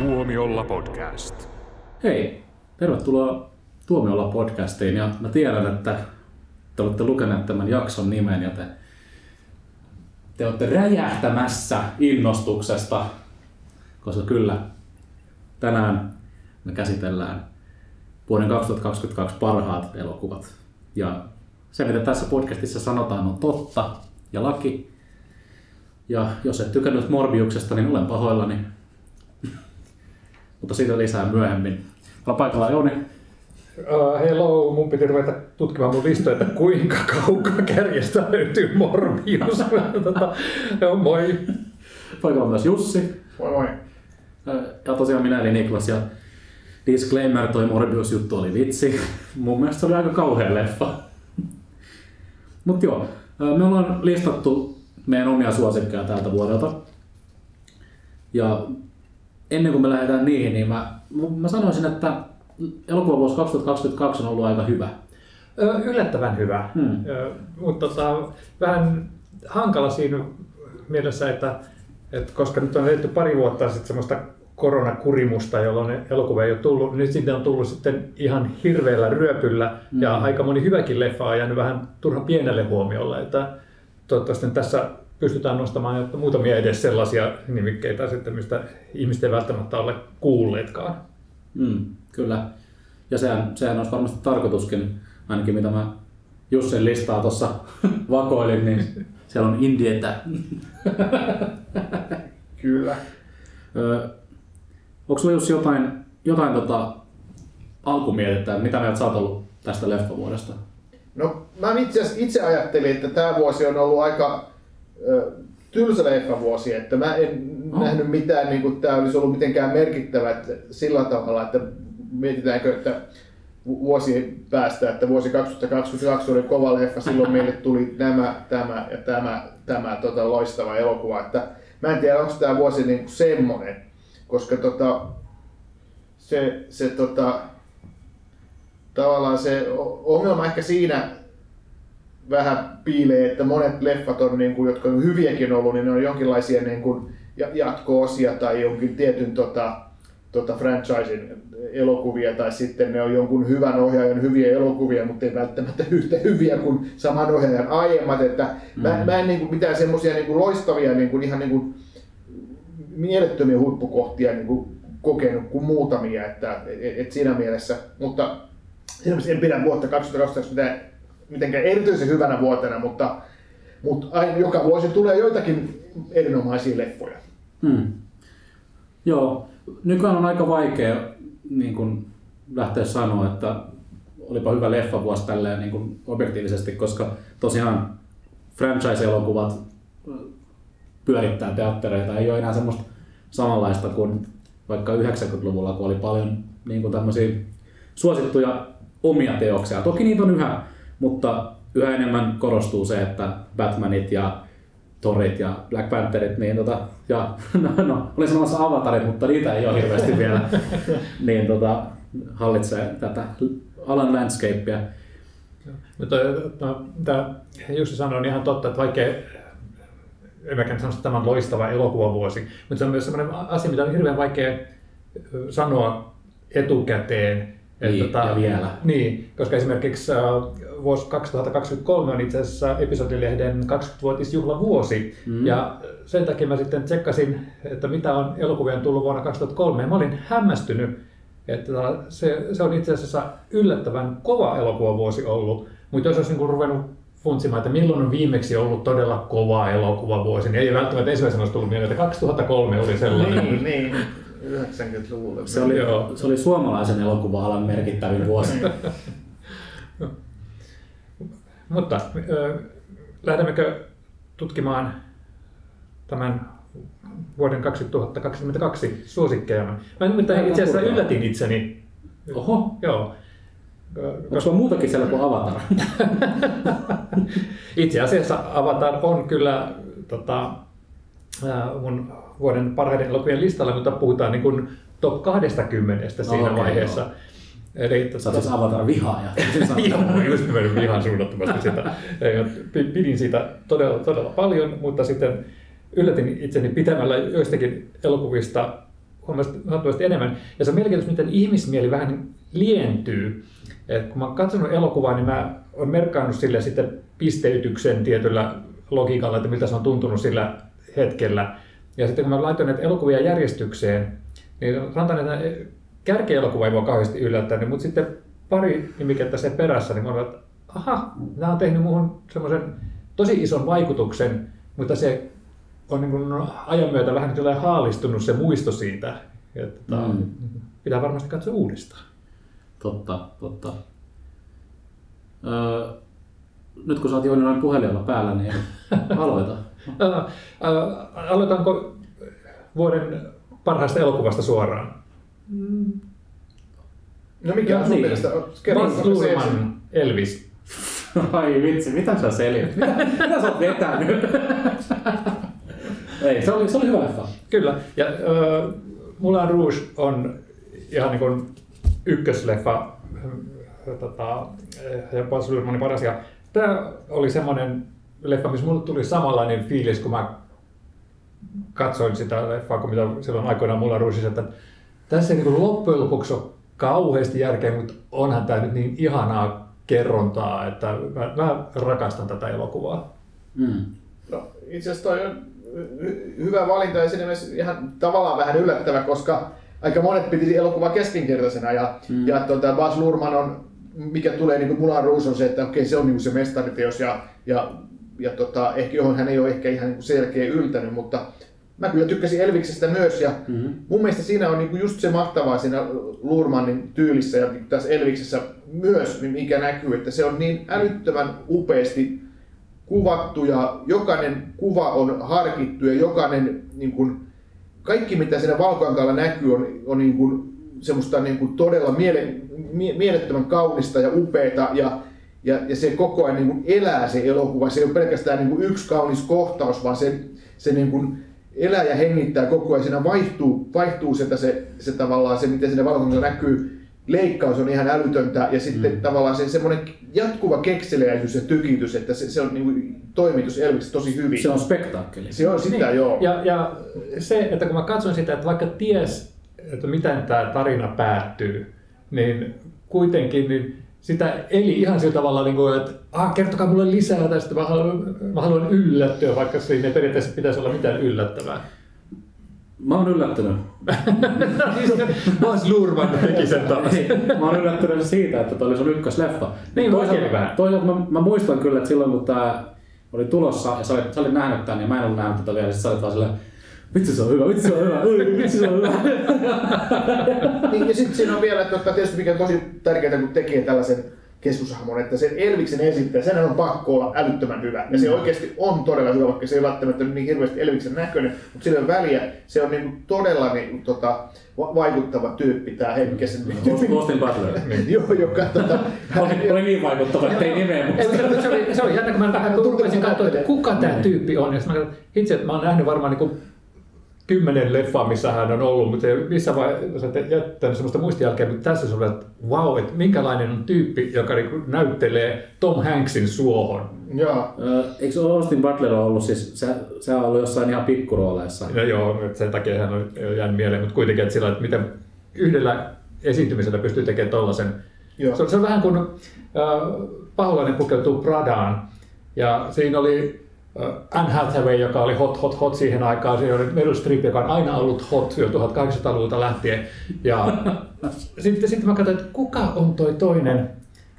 Tuomiolla podcast. Hei, tervetuloa Tuomiolla podcastiin ja mä tiedän, että te olette lukeneet tämän jakson nimen ja te, te olette räjähtämässä innostuksesta, koska kyllä tänään me käsitellään vuoden 2022 parhaat elokuvat. Ja se, mitä tässä podcastissa sanotaan, on totta ja laki. Ja jos et tykännyt Morbiuksesta, niin olen pahoillani. Mutta siitä lisää myöhemmin. Mä paikalla Jouni. Uh, hello, mun piti ruveta tutkimaan mun listoja, että kuinka kaukaa kärjestä löytyy Morbius. tota, joo, moi. Paikalla on myös Jussi. Moi moi. Ja tosiaan minä eli Niklas. Ja disclaimer, toi Morbius-juttu oli vitsi. Mun mielestä se oli aika kauhea leffa. Mut joo, me ollaan listattu meidän omia suosikkeja tältä vuodelta. Ja ennen kuin me lähdetään niihin, niin mä, mä sanoisin, että elokuva vuosi 2022 on ollut aika hyvä. Yllättävän hyvä, Hmm. Mutta tota, vähän hankala siinä mielessä, että, että koska nyt on eletty pari vuotta sitten semmoista koronakurimusta, jolloin elokuva ei ole tullut, nyt sitten on tullut sitten ihan hirveällä ryöpyllä ja Mm. aika moni hyväkin leffa on jäänyt vähän turhan pienelle huomiolle, että toivottavasti tässä pystytään nostamaan että muutamia edes sellaisia nimikkeitä sitten, mistä ihmiset ei välttämättä ole kuulleetkaan. Mm, kyllä. Ja sehän, sehän olisi varmasti tarkoituskin, ainakin mitä mä Jussin listaa tuossa vakoilin, niin siellä on Indietä. Kyllä. Öö, onko sulla Jussi jotain, jotain tota, alkumietittä, että mitä mieltä sä oot ollut tästä leffavuodesta? No mä itse, itse ajattelin, että tämä vuosi on ollut aika ö, tylsä leffavuosi, että mä en Oh. nähnyt mitään, niin kuin tämä olisi ollut mitenkään merkittävä että sillä tavalla, että mietitäänkö, että vu- vuosi päästä, että vuosi 2022 oli kova leffa, silloin meille tuli nämä, tämä ja tämä, tämä tota, loistava elokuva, että mä en tiedä, onko tämä vuosi niin kuin semmoinen, koska tota, se, se tota, tavallaan se ongelma ehkä siinä vähän piilee, että monet leffat on, niin kuin, jotka on hyviäkin ollut, niin ne on jonkinlaisia niin kuin, ja- jatko-osia tai jonkin tietyn tota, tota franchisein elokuvia, tai sitten ne on jonkun hyvän ohjaajan hyviä elokuvia, mutta ei välttämättä yhtä hyviä kuin saman ohjaajan aiemmat. Että mm. mä, mä en niin kuin, mitään semmoisia niin kuin loistavia, niin kuin, ihan niin kuin, mielettömiä huippukohtia niin kuin, kokenut kuin muutamia, että et, et siinä mielessä, mutta siinä mielessä en pidä vuotta 2012 mitään, mitenkään erityisen hyvänä vuotena, mutta, mutta aina, joka vuosi tulee joitakin erinomaisia leffoja. Hmm. Joo, nykyään on aika vaikea niin kun lähteä sanoa, että olipa hyvä leffavuosi tälleen niin kun objektiivisesti, koska tosiaan franchise-elokuvat ö, pyörittää teattereita, ei ole enää semmoista samanlaista kuin vaikka 90-luvulla, kun oli paljon niin kuin tämmöisiä suosittuja omia teoksia. Toki niitä on yhä, mutta yhä enemmän korostuu se, että Batmanit ja Thorit ja Black Pantherit, niin tota, ja no, no olin sanomassa avatarit, mutta niitä ei ole hirveästi vielä, niin tota, hallitsee tätä alan landscapea. Mutta no, tämä Jussi sanoi on ihan totta, että vaikka en mäkään sano, että tämä on loistava elokuvavuosi, mutta se on myös sellainen asia, mitä on hirveän vaikea sanoa etukäteen. Niin, ja vielä. Niin, koska esimerkiksi äh, vuosi 2023 on itse asiassa episodilehden 20-vuotisjuhlavuosi. Mm. Ja sen takia mä sitten tsekkasin, että mitä on elokuvia tullut vuonna 2003. Ja mä olin hämmästynyt, että se, se on itse asiassa yllättävän kova elokuvavuosi ollut. Mutta jos olisi niin ruvennut funtsimaan, että milloin on viimeksi ollut todella kova elokuvavuosi, niin ei välttämättä ensimmäisenä olisi tullut mieleen, että 2003 oli sellainen. niin. 90-luvulla. Se oli, Joo. se oli suomalaisen elokuva-alan merkittävin vuosi. Mutta lähdemmekö tutkimaan tämän vuoden 2022 suosikkeja? Mä nimittäin itse asiassa yllätin itseni. Oho, Joo. onko sulla muutakin siellä kuin Avatar? Itse asiassa Avatar on kyllä tota, mun vuoden parhaiden elokuvien listalla, mutta puhutaan niin kuin top 20 siinä Okei, vaiheessa. joo. Eli, Sä siis Avatar vihaaja. Joo, just nimenomaan ihan suunnattomasti sitä. Ja pi- Pidin siitä todella, todella paljon, mutta sitten yllätin itseni pitämällä joistakin elokuvista huomattavasti enemmän. Ja se on mielenkiintoista, miten ihmismieli vähän lientyy. Et kun mä oon katsonut elokuvaa, niin mä oon merkannut sille sitten pisteytyksen tietyllä logiikalla, että miltä se on tuntunut sillä hetkellä. Ja sitten kun mä laitoin näitä elokuvia järjestykseen, niin sanotaan, että kärkielokuva ei voi kauheasti yllättää, niin, mutta sitten pari nimikettä sen perässä, niin mä olin, että aha, nämä on tehnyt muuhun semmoisen tosi ison vaikutuksen, mutta se on niin kuin ajan myötä vähän niin haalistunut se muisto siitä. Että mm. Pitää varmasti katsoa uudestaan. Totta, totta. Öö, nyt kun sä oot Jouni puhelimella päällä, niin aloita. Aloitanko vuoden parhaasta elokuvasta suoraan? Mm. No mikä on sun niin. mielestä? Baz Luhrmann, Elvis. Ai vitsi, mitä sä selität? Mitä, mitä sä oot vetänyt? Ei, se oli, se oli hyvä leffa. Kyllä. Ja äh, Moulin Rouge on ihan niin kuin ykkösleffa tota, ja Baz Luhrmannin paras. Ja tämä oli semmoinen leffa, missä mulle tuli samanlainen fiilis, kun mä katsoin sitä leffaa, kuin mitä silloin aikoinaan mulla Rougeissa, että tässä ei niin loppujen lopuksi ole kauheasti järkeä, mutta onhan tämä nyt niin ihanaa kerrontaa, että mä, mä rakastan tätä elokuvaa. Mm. No, itse asiassa toi on hyvä valinta ja siinä mielessä ihan tavallaan vähän yllättävä, koska aika monet piti elokuvaa keskinkertaisena ja, mm. ja tuota, Bas Lurman on, mikä tulee niin kuin Mulan Ruus on se, että okei se on niin se mestariteos ja, ja, ja tota, ehkä johon hän ei ole ehkä ihan niin selkeä yltänyt, mutta mä kyllä tykkäsin Elviksestä myös ja mm-hmm. mun mielestä siinä on niinku just se mahtavaa siinä Lurmanin tyylissä ja niinku tässä Elviksessä myös, mikä näkyy, että se on niin älyttömän upeasti kuvattu ja jokainen kuva on harkittu ja jokainen niin kuin, kaikki mitä siinä valkoankalla näkyy on, on niin kuin, semmoista niin kuin todella miele, mie, mielettömän kaunista ja upeita ja, ja, ja se koko ajan niin kuin elää se elokuva. Se ei ole pelkästään niin kuin yksi kaunis kohtaus, vaan se, se niin kuin elää ja hengittää koko ajan. Siinä vaihtuu, vaihtuu sitä se, se tavallaan se, miten siinä valkoankalla näkyy leikkaus on ihan älytöntä ja sitten mm. tavallaan se semmoinen jatkuva kekseliäisyys ja tykitys, että se, se on niin kuin, toimitus Elviksessä tosi hyvin. Se on spektaakkeli. Se on sitä, niin. joo. Ja, ja se, että kun mä katson sitä, että vaikka ties, että miten tämä tarina päättyy, niin kuitenkin niin sitä eli ihan sillä tavalla, niin kuin, että ah, kertokaa mulle lisää tästä, mä haluan, mä haluan yllättyä, vaikka siinä ei periaatteessa pitäisi olla mitään yllättävää. Mä oon yllättynyt. Bas Lurman teki sen taas. mä oon yllättynyt siitä, että toi oli sun ykkösleffa. Niin, toisaalta, toisaalta mä, mä, muistan kyllä, että silloin kun tää oli tulossa ja sä olit, sä olit nähnyt tän, niin mä en ollut nähnyt tätä vielä, ja sä olit vaan silleen, vitsi se on hyvä, vitsi se on hyvä, vitsi se on hyvä. niin, ja sitten siinä on vielä, että tietysti mikä on tosi tärkeää, kun tekee tällaisen keskushahmon, että sen Elviksen esittäjä, sen on pakko olla älyttömän hyvä. Ja se mm. oikeasti on todella hyvä, vaikka se ei välttämättä niin hirveästi Elviksen näköinen, mutta sillä on väliä. Se on niin todella niin, tota, vaikuttava tyyppi tämä Henkesen. Austin Butler. Joo, joka tota, oli, oli niin vaikuttava, että ei nimeä Se oli, se oli jännä, kun mä rupesin katsoa, että kuka tämä tyyppi on. Ja mä itse, että mä oon nähnyt varmaan niin kymmenen leffaa, missä hän on ollut, mutta missä vaiheessa jättänyt sellaista muistijälkeä, mutta tässä se että wow, että minkälainen on tyyppi, joka niinku näyttelee Tom Hanksin suohon. Joo. Eikö Austin Butler ollut siis, se, se on ollut jossain ihan pikkurooleissa? No joo, että sen takia hän on jäänyt mieleen, mutta kuitenkin, että sillä, että miten yhdellä esiintymisellä pystyy tekemään tollaisen. Joo. Se, on, se on vähän kuin äh, paholainen pukeutuu Pradaan, ja siinä oli Anne Hathaway, joka oli hot, hot, hot siihen aikaan, se oli Meryl Streep, joka on aina ollut hot jo 1800-luvulta lähtien. Ja sitten, sitten mä katsoin, että kuka on toi toinen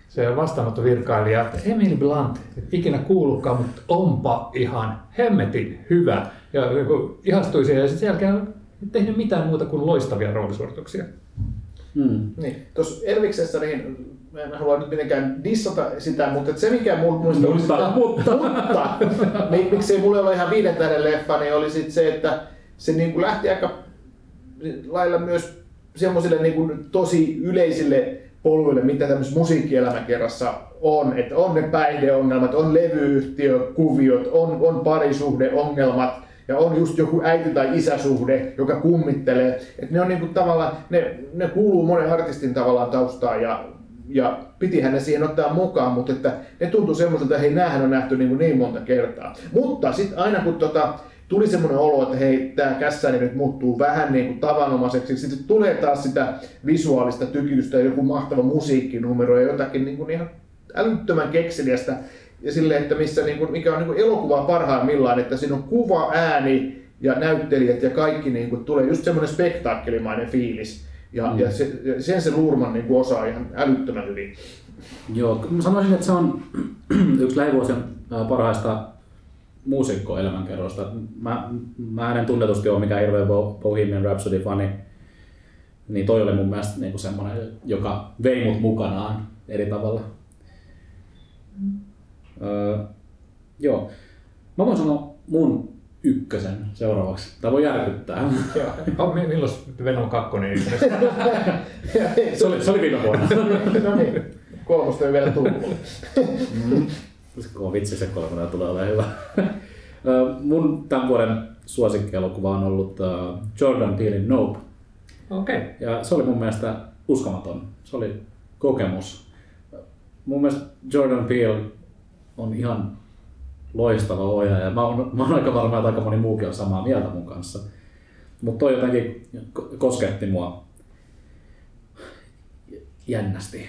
se vastaanottovirkailija, Emily Blunt, ikinä kuullutkaan, mutta onpa ihan hemmetin hyvä. Ja ihastui siihen ja sitten sen jälkeen tehnyt mitään muuta kuin loistavia roolisuorituksia. Hmm. Niin. Tuossa Elviksessä niin mä en halua nyt mitenkään dissata sitä, mutta se mikä mulla muista mutta, mutta, mutta miksei mulle ole ihan viiden tähden leffa, niin oli sit se, että se niin kuin lähti aika lailla myös semmoisille niin kuin tosi yleisille poluille, mitä tämmöisessä musiikkielämäkerrassa on. Että on ne päihdeongelmat, on levyyhtiökuviot, on, on parisuhdeongelmat, ja on just joku äiti- tai isäsuhde, joka kummittelee. Että ne on niinku tavallaan, ne, ne kuuluu monen artistin tavallaan taustaan ja ja pitihän ne siihen ottaa mukaan, mutta että ne tuntui semmoiselta, että hei, näähän on nähty niin, niin monta kertaa. Mutta sitten aina kun tota, tuli semmoinen olo, että hei, tämä kässäni nyt muuttuu vähän niin kuin tavanomaiseksi. Sitten tulee taas sitä visuaalista tykitystä, joku mahtava musiikkinumero ja jotakin niin kuin ihan älyttömän kekseliästä. Ja sille, että missä, niin kuin, mikä on niin kuin elokuva parhaimmillaan, että siinä on kuva, ääni ja näyttelijät ja kaikki niin kuin, tulee just semmoinen spektaakkelimainen fiilis. Ja, mm. ja se, sen se Luurman niin osaa ihan älyttömän hyvin. Joo, mä sanoisin, että se on yksi lähivuosien parhaista muusikkoelämänkerroista. Mä, mä en tunnetusti ole mikään hirveä Bohemian Rhapsody-fani, niin toi oli mun mielestä niin kuin semmoinen, joka vei mut mukanaan eri tavalla. Mm. Öö, joo. Mä voin sanoa mun ykkösen seuraavaksi. Tämä voi järkyttää. Joo. Milloin Venom 2? se, oli, se oli viime vuonna. no niin, kolmosta ei vielä tullut. mm. Kun vitsi se kolmonen tulee olemaan hyvä. Mun tämän vuoden suosikkielokuva on ollut Jordan Peelein Nope. Okay. Ja se oli mun mielestä uskomaton. Se oli kokemus. Mun mielestä Jordan Peele on ihan loistava ohjaaja. Mä oon, mä oon aika varma, että aika moni muukin on samaa mieltä mun kanssa. Mutta toi jotenkin kosketti mua jännästi.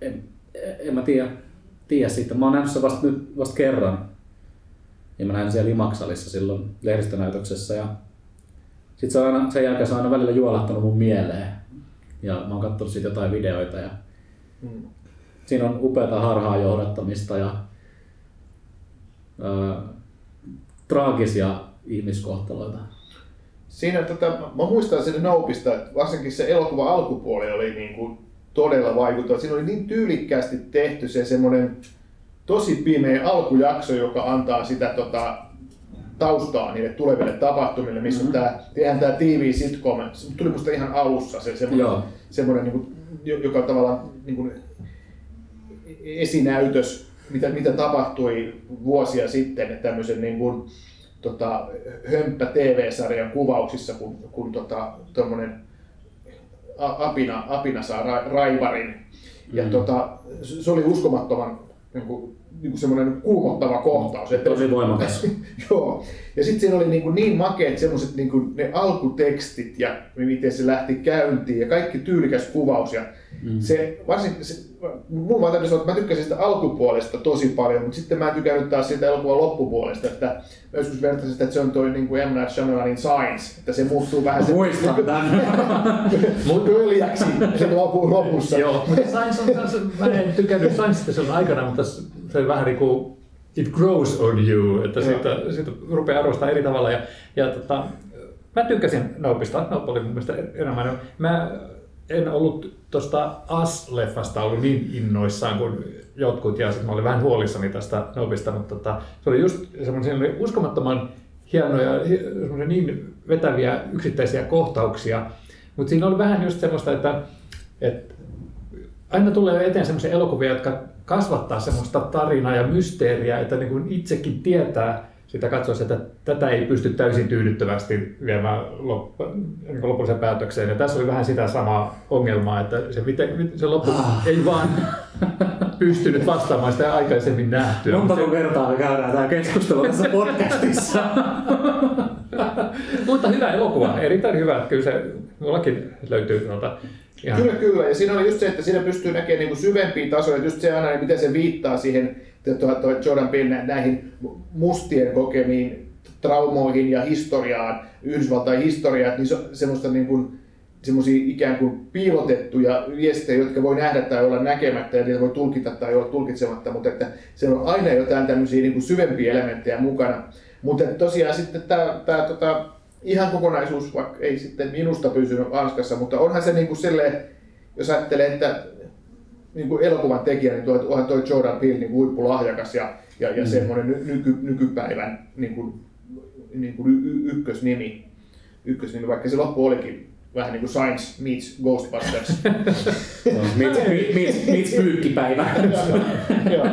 En, en mä tiedä, tiedä siitä. Mä oon nähnyt se vasta, nyt, vasta kerran. Ja mä näin siellä Limaksalissa silloin lehdistönäytöksessä. Ja sit se on aina, sen jälkeen se on aina välillä juolahtanut mun mieleen. Ja mä oon katsonut siitä jotain videoita. Ja mm. Siinä on upeata harhaa johdattamista ja traagisia ihmiskohtaloita. Siinä, tota, mä muistan sen Nopeista, että varsinkin se elokuva alkupuoli oli niin kuin todella vaikuttava. Siinä oli niin tyylikkäästi tehty se semmoinen tosi pimeä alkujakso, joka antaa sitä tota, taustaa niille tuleville tapahtumille, missä mm-hmm. on tämä, tehdään tämä TV sitcom, se tuli musta ihan alussa se semmoinen, semmoinen niin kuin, joka tavallaan niin kuin, esinäytös mitä, mitä tapahtui vuosia sitten tämmöisen niin kuin, tota, hömppä TV-sarjan kuvauksissa, kun, kun tota, apina, apina saa ra, raivarin. Ja mm. tota, se oli uskomattoman niin kuin, niin semmoinen kuumottava kohtaus. Että, Tosi voimakas. joo. Ja sitten siinä oli niin, kuin niin makeat semmoiset niin kuin ne alkutekstit ja miten se lähti käyntiin ja kaikki tyylikäs kuvaus. Ja mm. se, varsin, se, mun vaan täytyy sanoa, että mä tykkäsin sitä alkupuolesta tosi paljon, mutta sitten mä en tykännyt taas siitä elokuvan loppupuolesta. Että mä joskus vertaisin sitä, että se on toi niin kuin M. Night Shyamalanin Science, että se muuttuu vähän se... Muistan tämän. Mun öljäksi se lopun lopussa. Joo, mutta Science on taas, mä en tykännyt Science on aikana, mutta se vähän niin kuin it grows on you, että siitä, siitä rupeaa arvostaa eri tavalla. Ja, ja tota, mä tykkäsin Nopeista, Nope oli mun mielestä enemmän. Mä en ollut tuosta As-leffasta ollut niin innoissaan kuin jotkut, ja sitten mä olin vähän huolissani tästä Nobista, mutta tota, se oli just semmoinen uskomattoman hienoja, niin vetäviä yksittäisiä kohtauksia, mutta siinä oli vähän just semmoista, että, että aina tulee eteen semmoisia elokuvia, jotka kasvattaa semmoista tarinaa ja mysteeriä, että niin kuin itsekin tietää, sitä katsoisi, että tätä ei pysty täysin tyydyttävästi viemään niin lopulliseen päätökseen. Ja tässä oli vähän sitä samaa ongelmaa, että se, se loppu ah. ei vaan pystynyt vastaamaan sitä aikaisemmin nähtyä. Montako kertaa me käydään tämä keskustelu tässä podcastissa? Mutta hyvä elokuva, erittäin hyvä. Kyllä se mullakin löytyy noita Ihan. Kyllä, kyllä. Ja siinä oli just se, että siinä pystyy näkemään niin kuin syvempiä tasoja. Just se aina, niin miten se viittaa siihen Jordan Peele näihin mustien kokemiin traumoihin ja historiaan, Yhdysvaltain historiaan, niin se semmoista niin kuin, semmoisia ikään kuin piilotettuja viestejä, jotka voi nähdä tai olla näkemättä ja niitä voi tulkita tai olla tulkitsematta, mutta että se on aina jotain tämmöisiä niin kuin syvempiä elementtejä mukana. Mutta tosiaan sitten tämä, tämä tota, ihan kokonaisuus, vaikka ei sitten minusta pysynyt Ranskassa, mutta onhan se niin kuin silleen, jos ajattelee, että niin kuin elokuvan tekijä, niin tuo, onhan toi Jordan Peele niin huippulahjakas ja, ja, ja mm. semmoinen nyky, nykypäivän niin kuin, niin kuin y- ykkösnimi, ykkösnimi, vaikka se loppu olikin vähän niin kuin Science meets Ghostbusters. meets, meets, meets pyykkipäivä. Joo.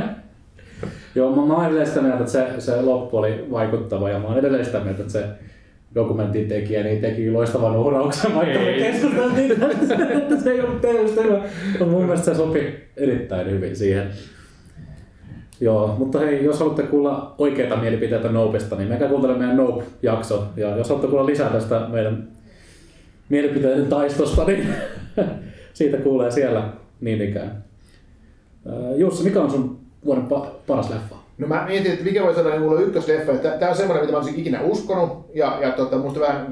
Joo, mä, mä olen edelleen sitä mieltä, että se, se loppu oli vaikuttava ja mä olen edelleen sitä mieltä, että se dokumentin tekijä niin teki loistavan uhrauksen, vaikka me keskusteltiin että se ei ollut teosta hyvä. Mun mielestä se sopi erittäin hyvin siihen. Joo, mutta hei, jos haluatte kuulla oikeita mielipiteitä Nopesta, niin menkää kuuntele meidän Nope-jakso. Ja jos haluatte kuulla lisää tästä meidän mielipiteiden taistosta, niin siitä kuulee siellä niin ikään. Ää, Jussi, mikä on sun vuoden pa- paras leffa? No mä mietin, että mikä voisi olla niin ykkösleffa. Tämä on semmoinen, mitä mä olisin ikinä uskonut. Ja, ja tota, musta vähän,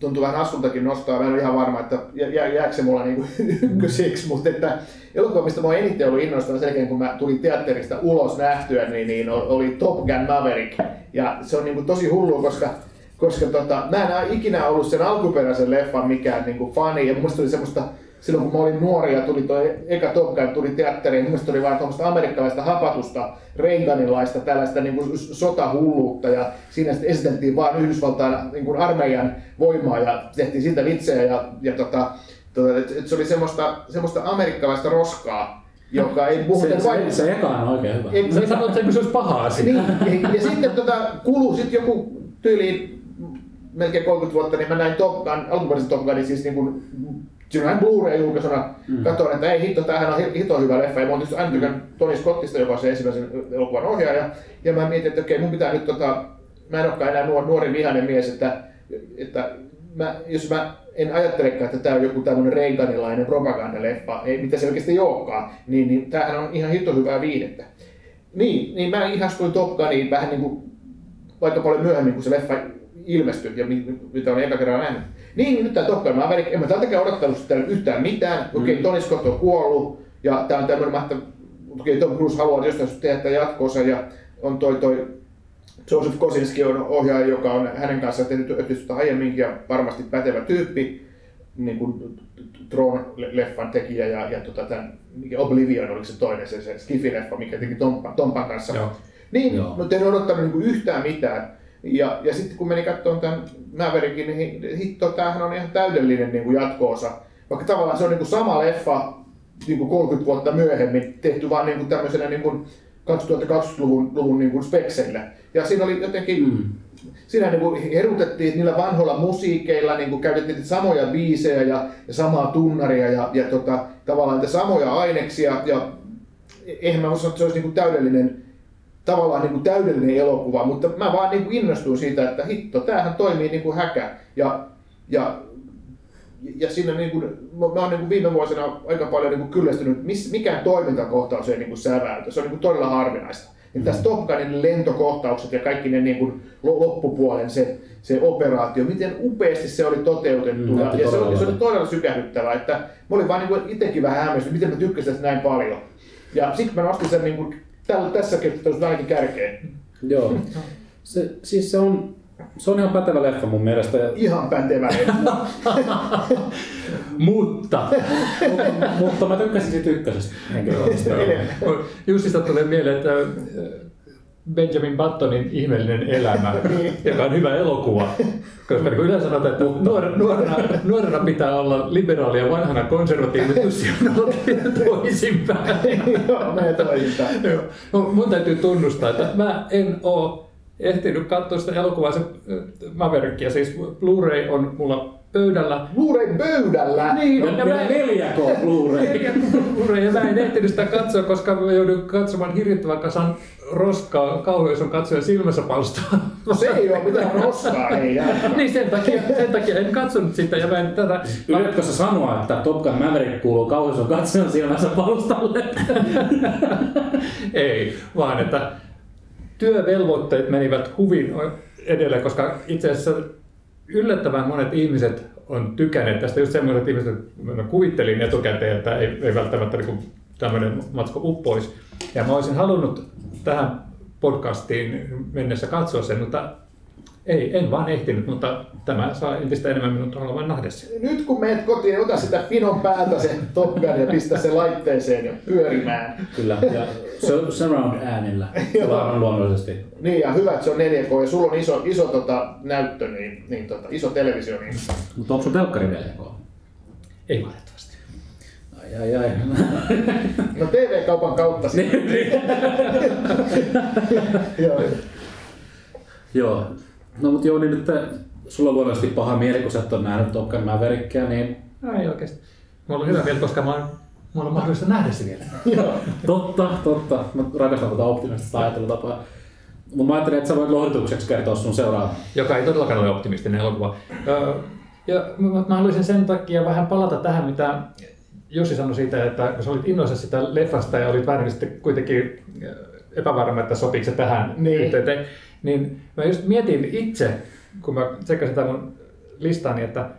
tuntuu vähän hassultakin nostaa. Mä en ole ihan varma, että jää, jääkö se mulla niin ykköseksi. Mutta että elokuva, mistä mä oon eniten ollut innostunut sen kun mä tulin teatterista ulos nähtyä, niin, niin oli Top Gun Maverick. Ja se on niin kuin tosi hullu, koska koska tota, mä en ikinä ollut sen alkuperäisen leffan mikään niin kuin fani. Ja mun oli semmoista silloin kun mä olin nuori ja tuli toi eka Top Gun tuli teatteriin, niin oli vain tuommoista amerikkalaista hapatusta, Reaganilaista, tällaista niin kuin sotahulluutta ja siinä sitten esiteltiin vain Yhdysvaltain niin kuin armeijan voimaa ja tehtiin siitä vitsejä ja, ja tota, tota, et, et se oli semmoista, semmoista amerikkalaista roskaa, joka ei muuten Se, se, se eka on oikein hyvä. Ei, Sä sanot sen, kun se olisi paha asia. niin, ja, ja sitten tota, kulu sit joku tyyliin melkein 30 vuotta, niin mä näin Top Gun, alkuperäisen Top Gunin siis niin kuin Siinä Blu-ray-julkaisuna mm. katsoin, että ei hitto, tämähän on hito hyvä leffa. Ja mä oon tietysti aina tykännyt Tony Scottista, joka on se ensimmäisen elokuvan ohjaaja. Ja mä mietin, että okei, mun pitää nyt, tota, mä en olekaan enää nuori, nuori vihainen mies, että, että mä, jos mä en ajattelekaan, että tämä on joku tämmöinen Reaganilainen propagandaleffa, ei, mitä se oikeasti olekaan, niin, niin tämähän on ihan hito hyvää viidettä. Niin, niin mä ihastuin Top Guniin vähän niin kuin, vaikka paljon myöhemmin, kun se leffa ilmestyi ja mitä olen eka kerran nähnyt. Niin, nyt tämä Top Gun Maverick, en mä tältäkään odottanut sitä yhtään mitään. Mm. Okei, okay, Tony Scott on kuollut ja tämä on tämmöinen mahtava, okei okay, Tom Cruise haluaa jostain tehdä tämän jatkoosa ja on toi, toi Joseph Kosinski on ohjaaja, joka on hänen kanssaan tehnyt yhteistyötä aiemminkin ja varmasti pätevä tyyppi, niin kuin Tron-leffan tekijä ja, ja tota, tämän, Oblivion oliko se toinen, se, se Skifi-leffa, mikä teki Tompan, Tompan kanssa. Joo. Niin, Joo. mutta en odottanut niin kuin yhtään mitään. Ja, ja sitten kun meni katsomaan tämän Maverickin, niin hitto, tämähän on ihan täydellinen niin kuin jatko-osa. Vaikka tavallaan se on niin kuin sama leffa niin kuin 30 vuotta myöhemmin tehty vaan niin kuin tämmöisenä niin kuin 2020-luvun luvun niin kuin spekseillä. Ja siinä oli jotenkin, mm. siinä niin kuin herutettiin niillä vanhoilla musiikeilla, niin kuin käytettiin samoja biisejä ja, ja samaa tunnaria ja, ja tota, tavallaan niitä samoja aineksia. Ja eihän mä sanoa, että se olisi niin kuin täydellinen tavallaan niin kuin täydellinen elokuva, mutta mä vaan niin kuin innostuin siitä, että hitto, tämähän toimii niin kuin häkä. Ja, ja, ja siinä niin kuin, mä oon niin kuin viime vuosina aika paljon niin kuin kyllästynyt, miss, mikään toimintakohtaus ei niin kuin säväytä. Se on niin kuin todella harvinaista. Niin tässä Top Gunin lentokohtaukset ja kaikki ne niin kuin loppupuolen se, se operaatio, miten upeasti se oli toteutettu. Mm, ja, ja se, oli, se oli todella sykähdyttävää, että mä olin vaan niin itsekin vähän hämmästynyt, miten mä tykkäsin tästä näin paljon. Ja sitten mä nostin sen niin kuin tällä, tässä keskustelussa ainakin kärkeen. Joo. Se, siis se on, se on ihan pätevä leffa mun mielestä. Ihan pätevä leffa. mutta. mutta mä tykkäsin siitä ykkösestä henkilökohtaisesti. Justista tulee mieleen, että Benjamin Buttonin ihmeellinen elämä, joka on hyvä elokuva. Koska niin yleensä sanotaan, että nuor, nuorena, nuorena pitää olla liberaali ja vanhana konservatiivi, mutta on ollut toisinpäin. Joo, me toisinpäin. No, mun täytyy tunnustaa, että mä en oo ehtinyt katsoa sitä elokuvaa, se Maverickia. Siis Blu-ray on mulla pöydällä. Blu-ray pöydällä? Niin, no, ja mä en, 4K Blu-ray. Blu-ray, ja mä en ehtinyt sitä katsoa, koska mä joudun katsomaan hirvittävän kasan roskaa kauheus on katsoja silmässä palstaa. No se ei ole mitään roskaa, ei jää. niin sen takia, sen takia en katsonut sitä ja mä en tätä... Yritätkö sä sanoa, että Top Gun Maverick kuuluu kauheus on katsojan silmässä palstalle? ei, vaan että työvelvoitteet menivät huvin edelleen, koska itse asiassa yllättävän monet ihmiset on tykänneet tästä just semmoiset ihmiset, mä kuvittelin etukäteen, että ei, ei välttämättä niin tämmöinen matko uppoisi. Ja mä olisin halunnut tähän podcastiin mennessä katsoa sen, mutta ei, en vaan ehtinyt, mutta tämä saa entistä enemmän minun olevan nahdessa. Nyt kun meet kotiin, ota sitä pinon päältä sen Top Gun ja pistä se laitteeseen ja pyörimään. Kyllä, ja surround äänillä luonnollisesti. Niin, ja hyvä, että se on 4K ja sulla on iso, iso tota, näyttö, niin, niin tota, iso televisio. Niin... Mutta onko sun telkkari 4K? Ei valitettavasti. Ai ai ai. No TV-kaupan kautta sitten. Joo. Joo. No mutta joo, niin nyt sulla on luonnollisesti paha mieli, kun sä et ole nähnyt Top Gun Maverickia, niin... No, ei oikeasti. Mulla on hyvä mieli, koska mä oon mulla on mahdollista nähdä se vielä. Totta, totta. Mä rakastan tätä optimistista ajattelutapaa. Mutta mä ajattelin, että sä voit lohdutukseksi kertoa sun seuraavan. joka ei todellakaan ole optimistinen elokuva. Öö, Ja mä mä haluaisin sen takia vähän palata tähän, mitä Jussi sanoi siitä, että kun sä olit innoissa sitä leffasta ja olit vähän sitten kuitenkin äh, epävarma, että sopiiko se tähän Niin. yhteyteen, niin mä just mietin itse, kun mä tsekkasin tämän mun listani, että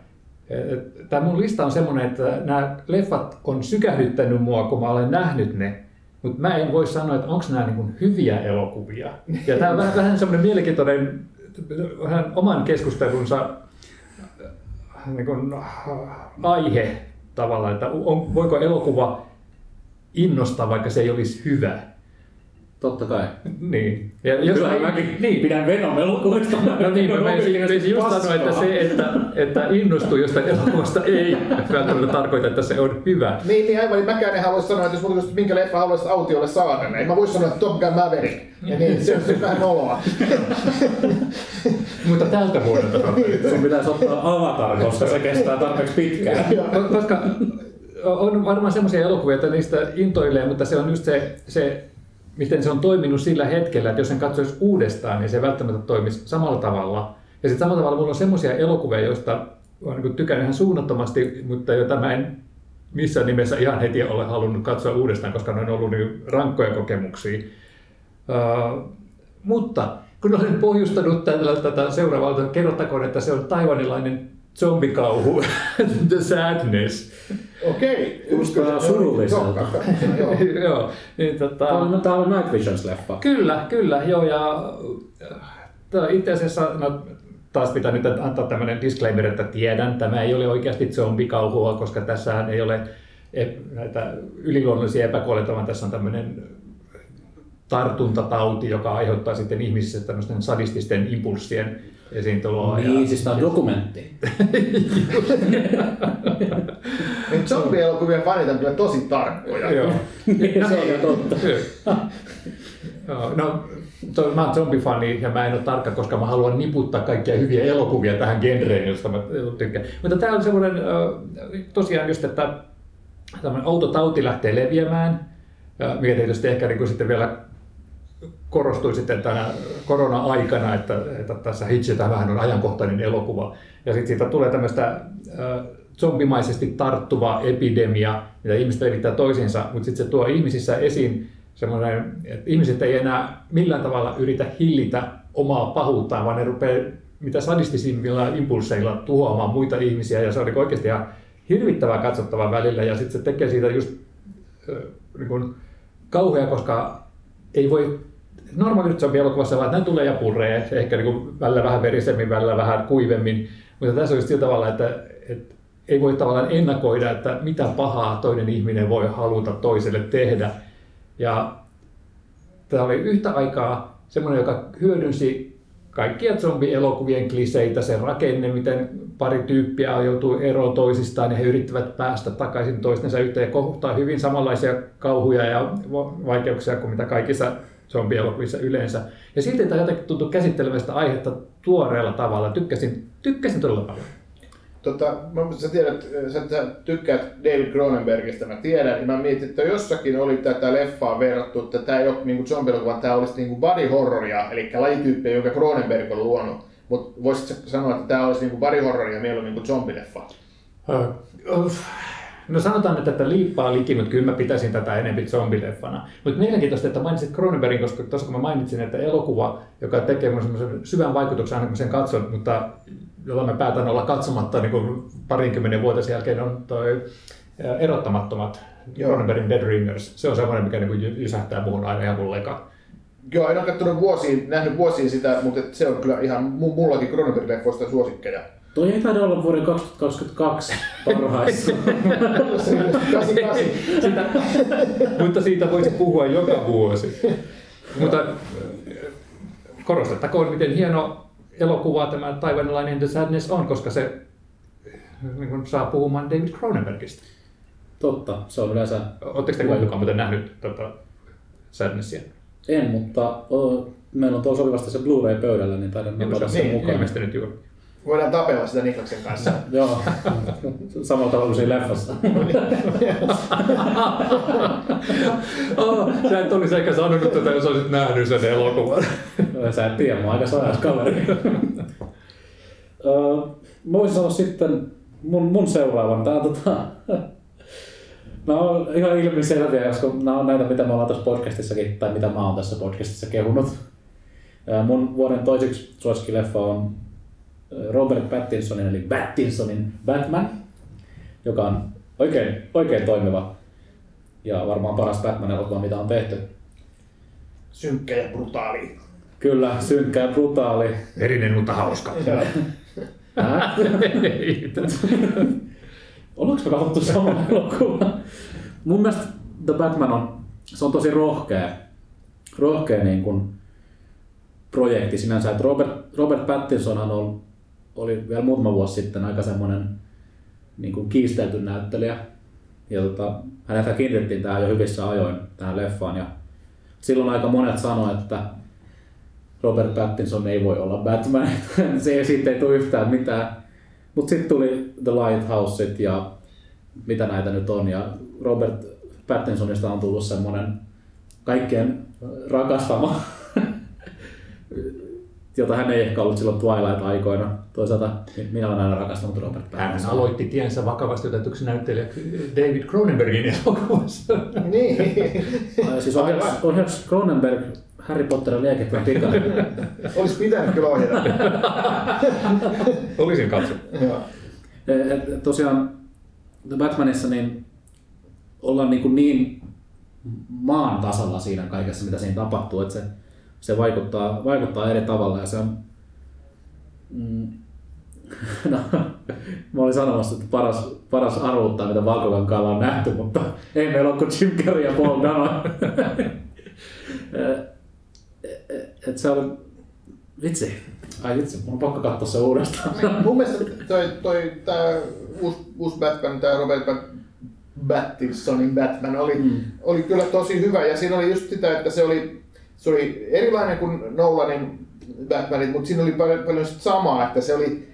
tämä mun lista on semmoinen, että nämä leffat on sykähdyttänyt mua, kun mä olen nähnyt ne, mutta mä en voi sanoa, että onko nämä niin hyviä elokuvia. Ja tämä on vähän, vähän semmoinen mielenkiintoinen, vähän oman keskustelunsa niin kuin, aihe tavallaan, että on, voiko elokuva innostaa, vaikka se ei olisi hyvä. Totta kai. Niin. Ja jos Kyllä ei- mäkin niin. pidän Venom elokuvista. No niin, mä menisin just sanoa, että se, että, että innostuu jostain elokuvasta, ei välttämättä tarkoita, että se on hyvä. Niin, niin aivan, niin mäkään en halua sanoa, että jos mulla olisi minkä leffa haluaisit autiolle saarelle, ei mä voisi sanoa, että Top Gun Maverick. Ja niin, se on siis vähän noloa. Mutta tältä vuodelta Sun pitäisi ottaa Avatar, koska se kestää tarpeeksi pitkään. Ko- Koska on varmaan semmoisia elokuvia, että niistä intoilee, mutta se on just se, se, miten se on toiminut sillä hetkellä, että jos sen katsoisi uudestaan, niin se ei välttämättä toimisi samalla tavalla. Ja sitten samalla tavalla mulla on semmoisia elokuvia, joista olen niin tykännyt ihan suunnattomasti, mutta joita mä en missään nimessä ihan heti ole halunnut katsoa uudestaan, koska ne on ollut niin rankkoja kokemuksia. Uh, mutta kun olen pohjustanut tällä, tätä seuraavaa, kerrottakoon, että se on taivanilainen zombikauhu, The Sadness. Okei. Kuulostaa surulliselta. Joo. joo, niin tota, Tämä on, tämä on Night Visions-leffa. Kyllä, kyllä, joo, ja äh, tää itse asiassa, no, taas pitää nyt antaa tämmöinen disclaimer, että tiedän, tämä ei ole oikeasti zombikauhua, koska tässähän ei ole näitä yliluonnollisia epäkuolleita, vaan tässä on tämmöinen tartuntatauti, joka aiheuttaa sitten ihmisissä tämmöisten sadististen impulssien esiintuloa. Niin, siis tämä on dokumentti. Zombie-elokuvien fanit on kyllä tosi tarkkoja. Joo. Niin, se on jo totta. No, to, mä oon zombifani ja mä en ole tarkka, koska mä haluan niputtaa kaikkia hyviä elokuvia tähän genreen, josta mä tykkään. Mutta tää on semmoinen, tosiaan just, että tämmöinen outo tauti lähtee leviämään, ja mikä tietysti ehkä niin sitten vielä korostui sitten tänä korona-aikana, että, että tässä hitsetään vähän on ajankohtainen elokuva. Ja sitten siitä tulee tämmöistä äh, zombimaisesti tarttuva epidemia, mitä ihmiset levittää toisiinsa, mutta sitten se tuo ihmisissä esiin semmoinen, että ihmiset ei enää millään tavalla yritä hillitä omaa pahuuttaan, vaan ne rupeaa mitä sadistisimmilla impulseilla tuhoamaan muita ihmisiä, ja se on niin oikeasti ihan hirvittävää katsottavaa välillä, ja sitten se tekee siitä just äh, niin kuin kauhea, koska ei voi normaalisti zombie-elokuvassa vaan, että ne tulee ja puree, ehkä niin välillä vähän verisemmin, välillä vähän kuivemmin, mutta tässä on sillä tavalla, että, että ei voi tavallaan ennakoida, että mitä pahaa toinen ihminen voi haluta toiselle tehdä. Ja tämä oli yhtä aikaa semmoinen, joka hyödynsi kaikkia zombielokuvien kliseitä, se rakenne, miten pari tyyppiä joutuu eroon toisistaan ja he yrittävät päästä takaisin toistensa yhteen ja kohtaa hyvin samanlaisia kauhuja ja va- vaikeuksia kuin mitä kaikissa zombielokuvissa yleensä. Ja silti tämä jotenkin tuntui käsittelevästä aihetta tuoreella tavalla. Tykkäsin, tykkäsin todella paljon. Tota, mä, sä tiedät, sä, sä tykkäät David Cronenbergistä, mä tiedän, ja mä mietin, että jossakin oli tätä leffaa verrattu, että tämä ei ole niin zombie vaan tämä olisi niin body horroria, eli lajityyppiä, jonka Cronenberg on luonut. Mutta voisitko sanoa, että tämä olisi niin body horroria mieluummin kuin zombileffa? No sanotaan että liippaa liki, mutta kyllä mä pitäisin tätä enemmän zombileffana. Mutta mielenkiintoista, että mainitsit Cronenbergin, koska tuossa kun mä mainitsin, että elokuva, joka tekee mun semmoisen syvän vaikutuksen aina kun sen katson, mutta jota mä päätän olla katsomatta niin kuin parinkymmenen vuoden jälkeen, on toi ää, erottamattomat. Cronenbergin Dead Ringers. Se on semmoinen, mikä niin jysähtää muuhun aina ihan mun leka. Joo, en ole katsonut vuosiin, nähnyt vuosiin sitä, mutta se on kyllä ihan mu- mullakin Cronenberg-leffoista suosikkeja. Toi ei taida olla vuoden 2022 parhaissa. 88. Sitä, mutta siitä voisi puhua joka vuosi. mutta äh, korostettakoon, miten hieno elokuva tämä taivanilainen The Sadness on, koska se niin kuin saa puhumaan David Cronenbergista. Totta, se on yleensä... Oletteko te kumpikaan muuten nähnyt tota Sadnessia? En, mutta o, meillä on tuolla sopivasti se Blu-ray pöydällä, niin taidan napata sen niin, mukaan. ilmestynyt juuri. Voidaan tapella sitä Niklaksen kanssa. Joo, samalla tavalla kuin siinä leffassa. oh, sä et olisi ehkä sanonut tätä, jos olisit nähnyt sen elokuvan. Sä et tiedä, mä oon aika sajas kaveri. Mä voisin sanoa sitten mun, mun seuraavan. Tää on tota... Nämä on ihan ilmiselviä, koska nämä on näitä, mitä me ollaan tässä podcastissakin, tai mitä mä oon tässä podcastissa kehunut. Mun vuoden toiseksi suosikkileffa on Robert Pattinsonin, eli Pattinsonin Batman, joka on oikein, oikein toimiva ja varmaan paras Batman-elokuva, mitä on tehty. Synkkä ja brutaali. Kyllä, synkkä ja brutaali. Erinen, mutta hauska. Ollaanko me katsottu sama elokuva? Mun mielestä The Batman on, se on tosi rohkea, rohkea niin kuin projekti sinänsä. Että Robert, Robert Pattinson on, oli vielä muutama vuosi sitten aika semmoinen niin kuin kiistelty näyttelijä. Ja tota, häneltä kiinnitettiin tähän jo hyvissä ajoin tähän leffaan. Ja silloin aika monet sanoivat, että Robert Pattinson ei voi olla Batman, se siitä ei tule yhtään mitään. Mutta sitten tuli The Lighthouse ja mitä näitä nyt on. Ja Robert Pattinsonista on tullut semmoinen kaikkien rakastama, jota hän ei ehkä ollut silloin Twilight-aikoina. Toisaalta minä olen aina rakastanut Robert Hän Pattinsonia. aloitti tiensä vakavasti otetuksi näyttelijäksi David Cronenbergin elokuvassa. Niin. Siis ohjasi, Cronenberg Harry Potterin liekettä pikana. Olisi pitänyt kyllä ohjata. Olisin katsonut. Joo. Et- et tosiaan The Batmanissa niin ollaan niin, kuin niin maan tasalla siinä kaikessa, mitä siinä tapahtuu, että se, se vaikuttaa, vaikuttaa eri tavalla ja se on mm, no, mä olin sanomassa, että paras, paras arvuttaa, mitä Valkokankaalla on nähty, mutta ei meillä ole kuin Jim Carrey ja Paul Dano. Et se oli, vitsi, ai vitsi, mun on pakko katsoa se uudestaan. Mun mielestä toi, toi tää uusi, uusi Batman, tää Robert Pat- Pattinsonin Batman oli, Mm. oli kyllä tosi hyvä ja siinä oli just sitä, että se oli, se oli erilainen kuin Nolanin Batmanit, mutta siinä oli paljon, paljon samaa, että se oli,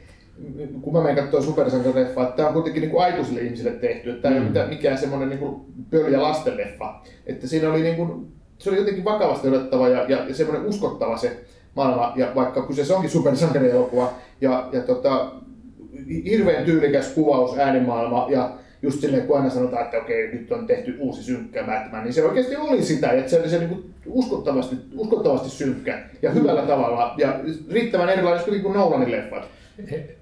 kun mä menen katsomaan supersankarileffaa, että tämä on kuitenkin niin kuin aikuisille ihmisille tehty, että tämä ei ole Mm. mitään- mikään semmoinen niin pöljä lastenleffa. Että siinä oli niin kuin, se oli jotenkin vakavasti otettava ja, ja, ja semmoinen uskottava se maailma, ja vaikka kyseessä onkin supersankarielokuva, ja, ja tota, hirveän tyylikäs kuvaus, äänimaailma, ja just silleen, kun aina sanotaan, että okei, nyt on tehty uusi synkkä Batman, niin se oikeasti oli sitä, että se oli se niin kuin uskottavasti, uskottavasti synkkä ja hyvällä tavalla, ja riittävän erilainen kuin, kuin Nolanin leffat.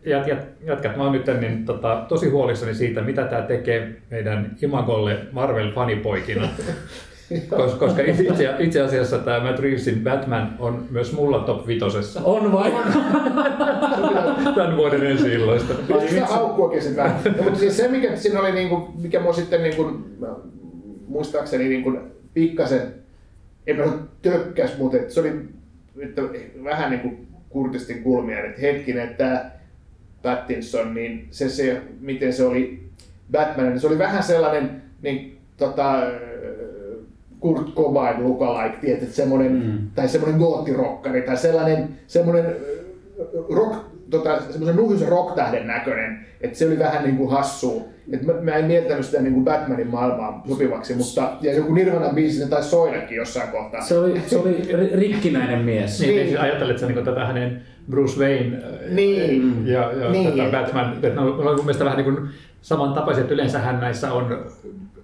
Jat, jat, jatkat. Mä oon nyt niin, tota, tosi huolissani siitä, mitä tämä tekee meidän Imagolle Marvel-fanipoikina. Kos, koska itse, itse asiassa tämä Matt Reevesin Batman on myös mulla top vitosessa On vai? tämän vuoden ensi illoista. Pitäisikö sitä haukkuakin vähän? No, mutta siis se, mikä siinä oli, niin kuin, mikä mua sitten niin kuin, muistaakseni niin kuin, pikkasen, en mä tökkäs, mutta se oli että vähän niin kuin kurtistin kulmia, että hetkinen, että tämä Pattinson, niin se, se, miten se oli Batman, niin se oli vähän sellainen, niin tota, Kurt Cobain lookalike, tiedät, semmoinen, Mm. tai semmoinen goottirokkari, tai sellainen, semmoinen ö, rock, tota, semmoisen nuhjuisen rocktähden näköinen, että se oli vähän niin kuin hassu. Et mä, mä en mieltänyt sitä niin kuin Batmanin maailmaan sopivaksi, mutta ja joku Nirvana biisi se taisi soidakin jossain kohtaa. Se oli, se oli ri- rikkinäinen mies. Niin, Niin. niin. ajattelet sä niin tätä hänen Bruce Wayne äh, Niin. ja, ja Niin. tätä Batman, että ne on mun mielestä vähän niin kuin samantapaiset. Yleensähän näissä on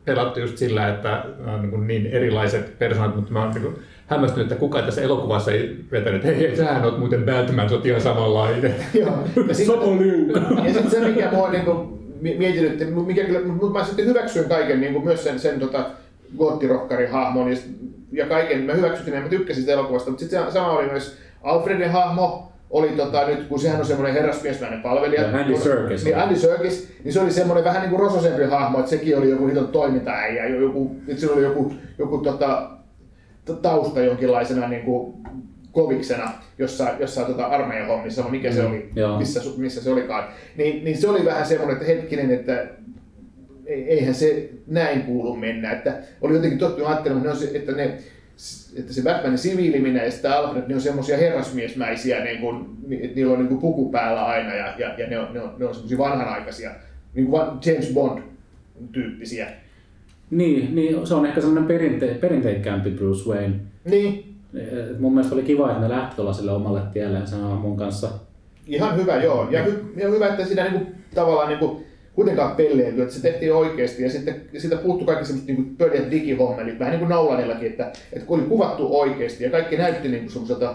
pelattu just sillä, että on niin, kuin niin erilaiset persoonat, mutta mä oon niin kuin hämmästynyt, että kukaan tässä elokuvassa ei vetänyt, että hei, hei, sähän oot muuten Batman, sä oot ihan samanlainen. Joo. Ja sitten se, mikä mua niinku mi- mietitytti, mikä kyllä, mutta mä sitten hyväksyin kaiken, niinku myös sen, sen tota, goottirokkarin hahmon ja, ja kaiken, mä hyväksyin ja mä tykkäsin sitä elokuvasta, mutta sitten sama oli myös Alfredin hahmo, oli tota, nyt, kun sehän on semmoinen herrasmiesmäinen palvelija. Ja Andy Serkis. Niin Andy Serkis, niin se oli semmoinen vähän niin kuin rososempi hahmo, että sekin oli joku hiton toimintaäijä, joku, että sillä oli joku, joku tota, tausta jonkinlaisena niin kuin koviksena jossain, jossain tota armeijan hommissa, mikä se Mm, oli, joo. missä, missä se olikaan. Niin, niin se oli vähän semmoinen, että hetkinen, että ei- eihän se näin kuulu mennä. Että oli jotenkin tottunut ajattelemaan, että ne, se- että se Batmanin siviiliminen ja sitten Alfred, ne on semmoisia herrasmiesmäisiä, niin kuin, että niillä on niin kuin puku päällä aina ja, ja, ja ne on, ne on, ne on semmoisia vanhanaikaisia, niin kuin James Bond-tyyppisiä. Niin, niin, se on ehkä sellainen perinte, perinteikkäämpi Bruce Wayne. Niin, Et mun mielestä oli kiva, että ne lähti tuollaiselle omalle tielleen sen mun kanssa. ihan hyvä joo. Ja, hy, ja hyvä, että siinä niin kuin, tavallaan niin kuin, kuitenkaan pelleily, että se tehtiin oikeasti ja sitten siitä puuttu kaikki semmoiset niin pöljät digihommelit, vähän niin kuin Naulanillakin, että, että kun oli kuvattu oikeasti ja kaikki näytti niin kuin semmoiselta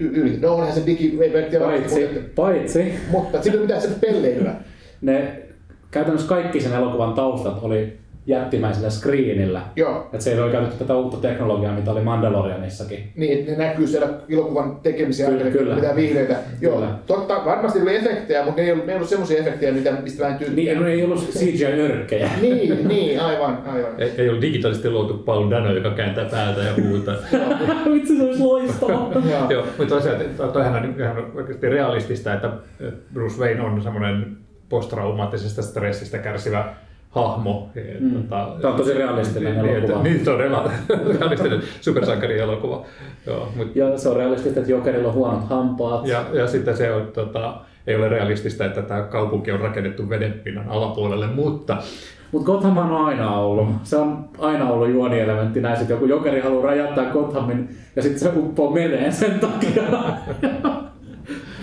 yli. No onhan se digi, ei tiedä, Paitsi, mutta, paitsi mutta ole mitään se pelleilyä. ne käytännössä kaikki sen elokuvan taustat oli jättimäisellä screenillä. Joo, Että siellä oli käytetty tätä uutta teknologiaa, mitä oli Mandalorianissakin. niin että ne näkyy siellä elokuvan tekemisiä Kyllä, kyllä. mitä vihreitä. Joo, Kyllä. totta, varmasti oli efektejä, mutta ne ei ollut, ne ei ollut semmoisia efektejä, mitä, mistä vähän Niin, tyytyy. no ei ollut CGI-örkkejä. niin, niin, aivan, aivan. Ei, ei ole digitaalisesti luotu Paul Dano, joka kääntää päätä ja huutaa. Vitsi, se olisi loistavaa. Joo. Mutta tosiaan, to- toihan on ihan oikeasti realistista, että että Bruce Wayne on semmoinen posttraumaattisesta stressistä kärsivä hahmo. Mm. Tota, Tämä on tosi realistinen niin, elokuva. Että, niin, todella realistinen supersankarielokuva. Joo, mut, Ja se on realistista, että Jokerilla on huonot hampaat. ja, ja sitten se on, tota, ei ole realistista, että tämä kaupunki on rakennettu vedenpinnan alapuolelle, mutta Mutta Gotham on aina ollut. Se on aina ollut juonielementti näissä, että joku jokeri haluaa rajattaa Gothamin ja sitten se uppoo mereen sen takia.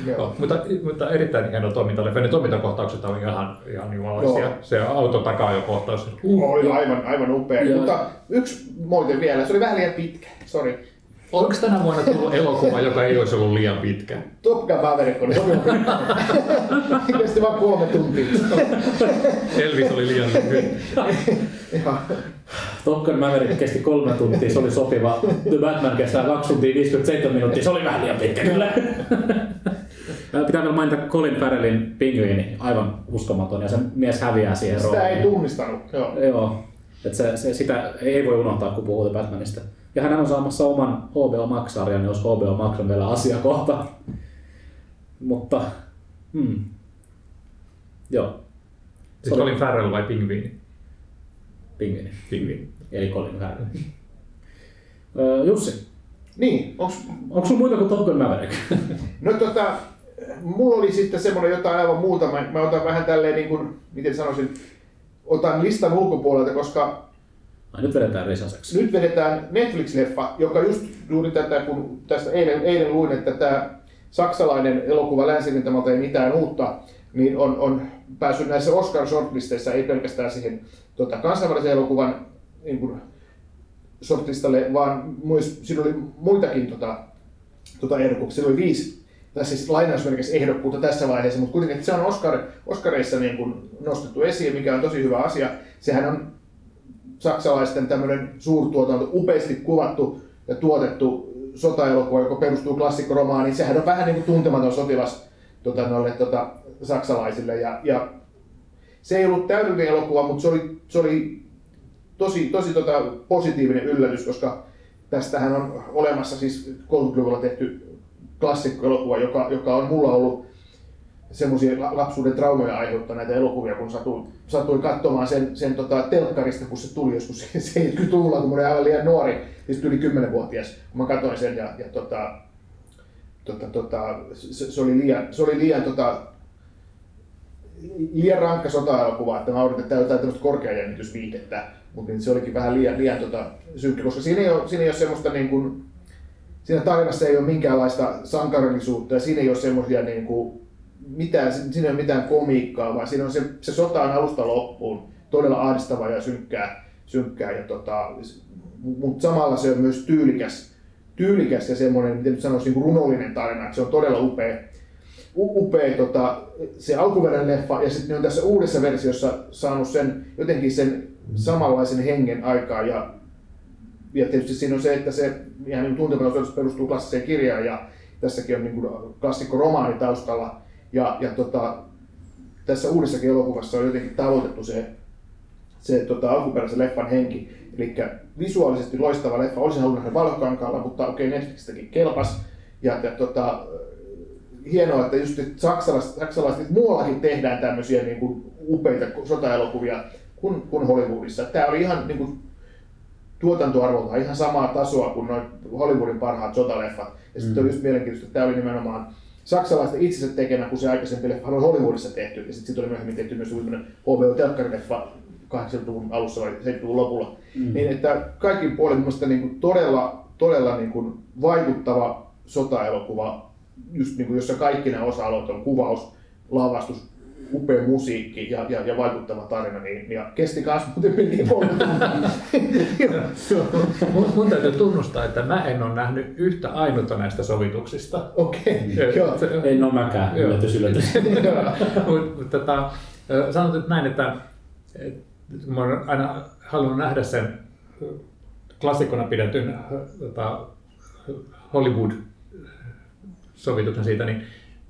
Joo. Mutta, mutta erittäin hieno toimintaleffa. Ne toimintakohtaukset oli ihan, ihan jumalaisia. Joo. Se auto takaa jo kohtaus. Oli aivan, aivan upea. Joo. Mutta yksi moite vielä, se oli vähän liian pitkä. Sori. Onko tänä vuonna tullut elokuva, joka ei olisi ollut liian pitkä? Top Gun Maverick oli. Kesti vaan kolme tuntia. Elvis oli liian lyhyt. Ihan. Top Gun Maverick kesti kolme tuntia, se oli sopiva. The Batman kestää 2 tuntia 57 minuuttia, se oli vähän liian pitkä kyllä. Pitää vielä mainita Colin Farrellin pingviini, aivan uskomaton, ja se mies häviää siihen Sitä ei rooliin. tunnistanut. Joo. Joo, että se, se, sitä ei voi unohtaa, kun puhuu Batmanista. Ja hän on saamassa oman HBO Max-sarjan, jos HBO Max on vielä asiakohta. Mutta, hmm. Joo, Siis Colin Farrell vai Pingviini? pingviini, Pingviini. eli Colin Farrell. Öö, Jussi, Niin, onks, onko sulla muita kuin Top Gun Maverick? no tota, mulla oli sitten semmoinen jotain aivan muuta. Mä, mä otan vähän tälleen niin kuin, miten sanoisin, otan listan ulkopuolelta, koska Ai, nyt vedetään risaseksi. nyt vedetään Netflix-leffa, joka just juuri tätä, kun tästä eilen, eilen luin, että tämä saksalainen elokuva Länsirintamalta ei mitään uutta, niin on, on päässyt näissä Oscar shortlisteissa, ei pelkästään siihen tota, kansainvälisen elokuvan niin kuin, shortlistalle, vaan myös, siinä oli muitakin tota, tota ehdokkuuksia. Siinä oli viisi, tai siis lainausmerkissä ehdokkuutta tässä vaiheessa, mutta kuitenkin että se on Oscar, Oscareissa niin kuin nostettu esiin, mikä on tosi hyvä asia. Sehän on saksalaisten tämmöinen suurtuotanto, upeasti kuvattu ja tuotettu sotaelokuva, joka perustuu klassikkoromaaniin. Sehän on vähän niin kuin tuntematon sotilas tota, noille, tota, saksalaisille. Ja, ja se ei ollut täydellinen elokuva, mutta se oli, se oli tosi, tosi tota, positiivinen yllätys, koska tästähän on olemassa siis 30-luvulla tehty klassikkoelokuva, joka, joka on mulla ollut semmoisia lapsuuden traumoja aiheuttaneita elokuvia, kun satuin, satuin katsomaan sen, sen tota, telkkarista, kun se tuli joskus 70-luvulla, kun mä olin aivan liian nuori, siis yli 10-vuotias, kun mä katsoin sen ja, ja tota, tota, tota, se, se, oli liian, se oli liian, tota, liian rankka sota-elokuva, että mä on jotain tämmöistä korkeajännitysviihdettä, mutta niin se olikin vähän liian, liian tota, synkkä, koska siinä ei ole, siinä ei ole semmoista niin kuin, siinä tarinassa ei ole minkäänlaista sankarillisuutta ja siinä ei ole semmoisia niin kuin, mitään, siinä ei ole mitään komiikkaa, vaan siinä on se, se sota on alusta loppuun todella ahdistavaa ja synkkää, synkkää ja tota, mutta samalla se on myös tyylikäs, tyylikäs ja semmoinen, miten nyt sanoisin, niin runollinen tarina, että se on todella upea, upea tota, se alkuperäinen leffa ja sitten ne on tässä uudessa versiossa saanut sen, jotenkin sen samanlaisen hengen aikaa ja, ja tietysti siinä on se, että se ihan niin tuntematon perustuu klassiseen kirjaan ja tässäkin on niin kuin klassikko romaani taustalla ja, ja tota, tässä uudessakin elokuvassa on jotenkin tavoitettu se, se tota, alkuperäisen leffan henki. Eli visuaalisesti loistava leffa, olisin halunnut nähdä valokankaalla, mutta okei, okay, Netflixistäkin kelpas. Ja, ja tota, hienoa, että just saksalaiset, saksalaiset muuallakin tehdään tämmöisiä niin kuin upeita sotaelokuvia kuin, kuin Hollywoodissa. Tämä oli ihan niin kuin, tuotantoarvolta ihan samaa tasoa kuin noin Hollywoodin parhaat sotaleffat. Ja sitten mm. oli just mielenkiintoista, että tämä oli nimenomaan saksalaisten itsensä tekemä, kun se aikaisempi leffa oli Hollywoodissa tehty. Ja sitten sit oli myöhemmin tehty myös HBO-telkkarileffa 80-luvun alussa vai 70-luvun lopulla. Mm. Niin että kaikin puolin mielestäni niin kuin todella, todella niin kuin vaikuttava sotaelokuva, just niin kuin, jossa kaikki nämä osa-alueet on kuvaus, lavastus, upea musiikki ja, ja, ja vaikuttava tarina, niin, ja kesti kanssa muuten niin mun, mun täytyy tunnustaa, että mä en ole nähnyt yhtä ainutta näistä sovituksista. Okei, okay. joo. En ole mäkään, yllätys yllätys. Mutta tota, sanot nyt näin, että, että mä olen aina halunnut nähdä sen klassikkona pidetyn tota, Hollywood-sovituksen siitä, niin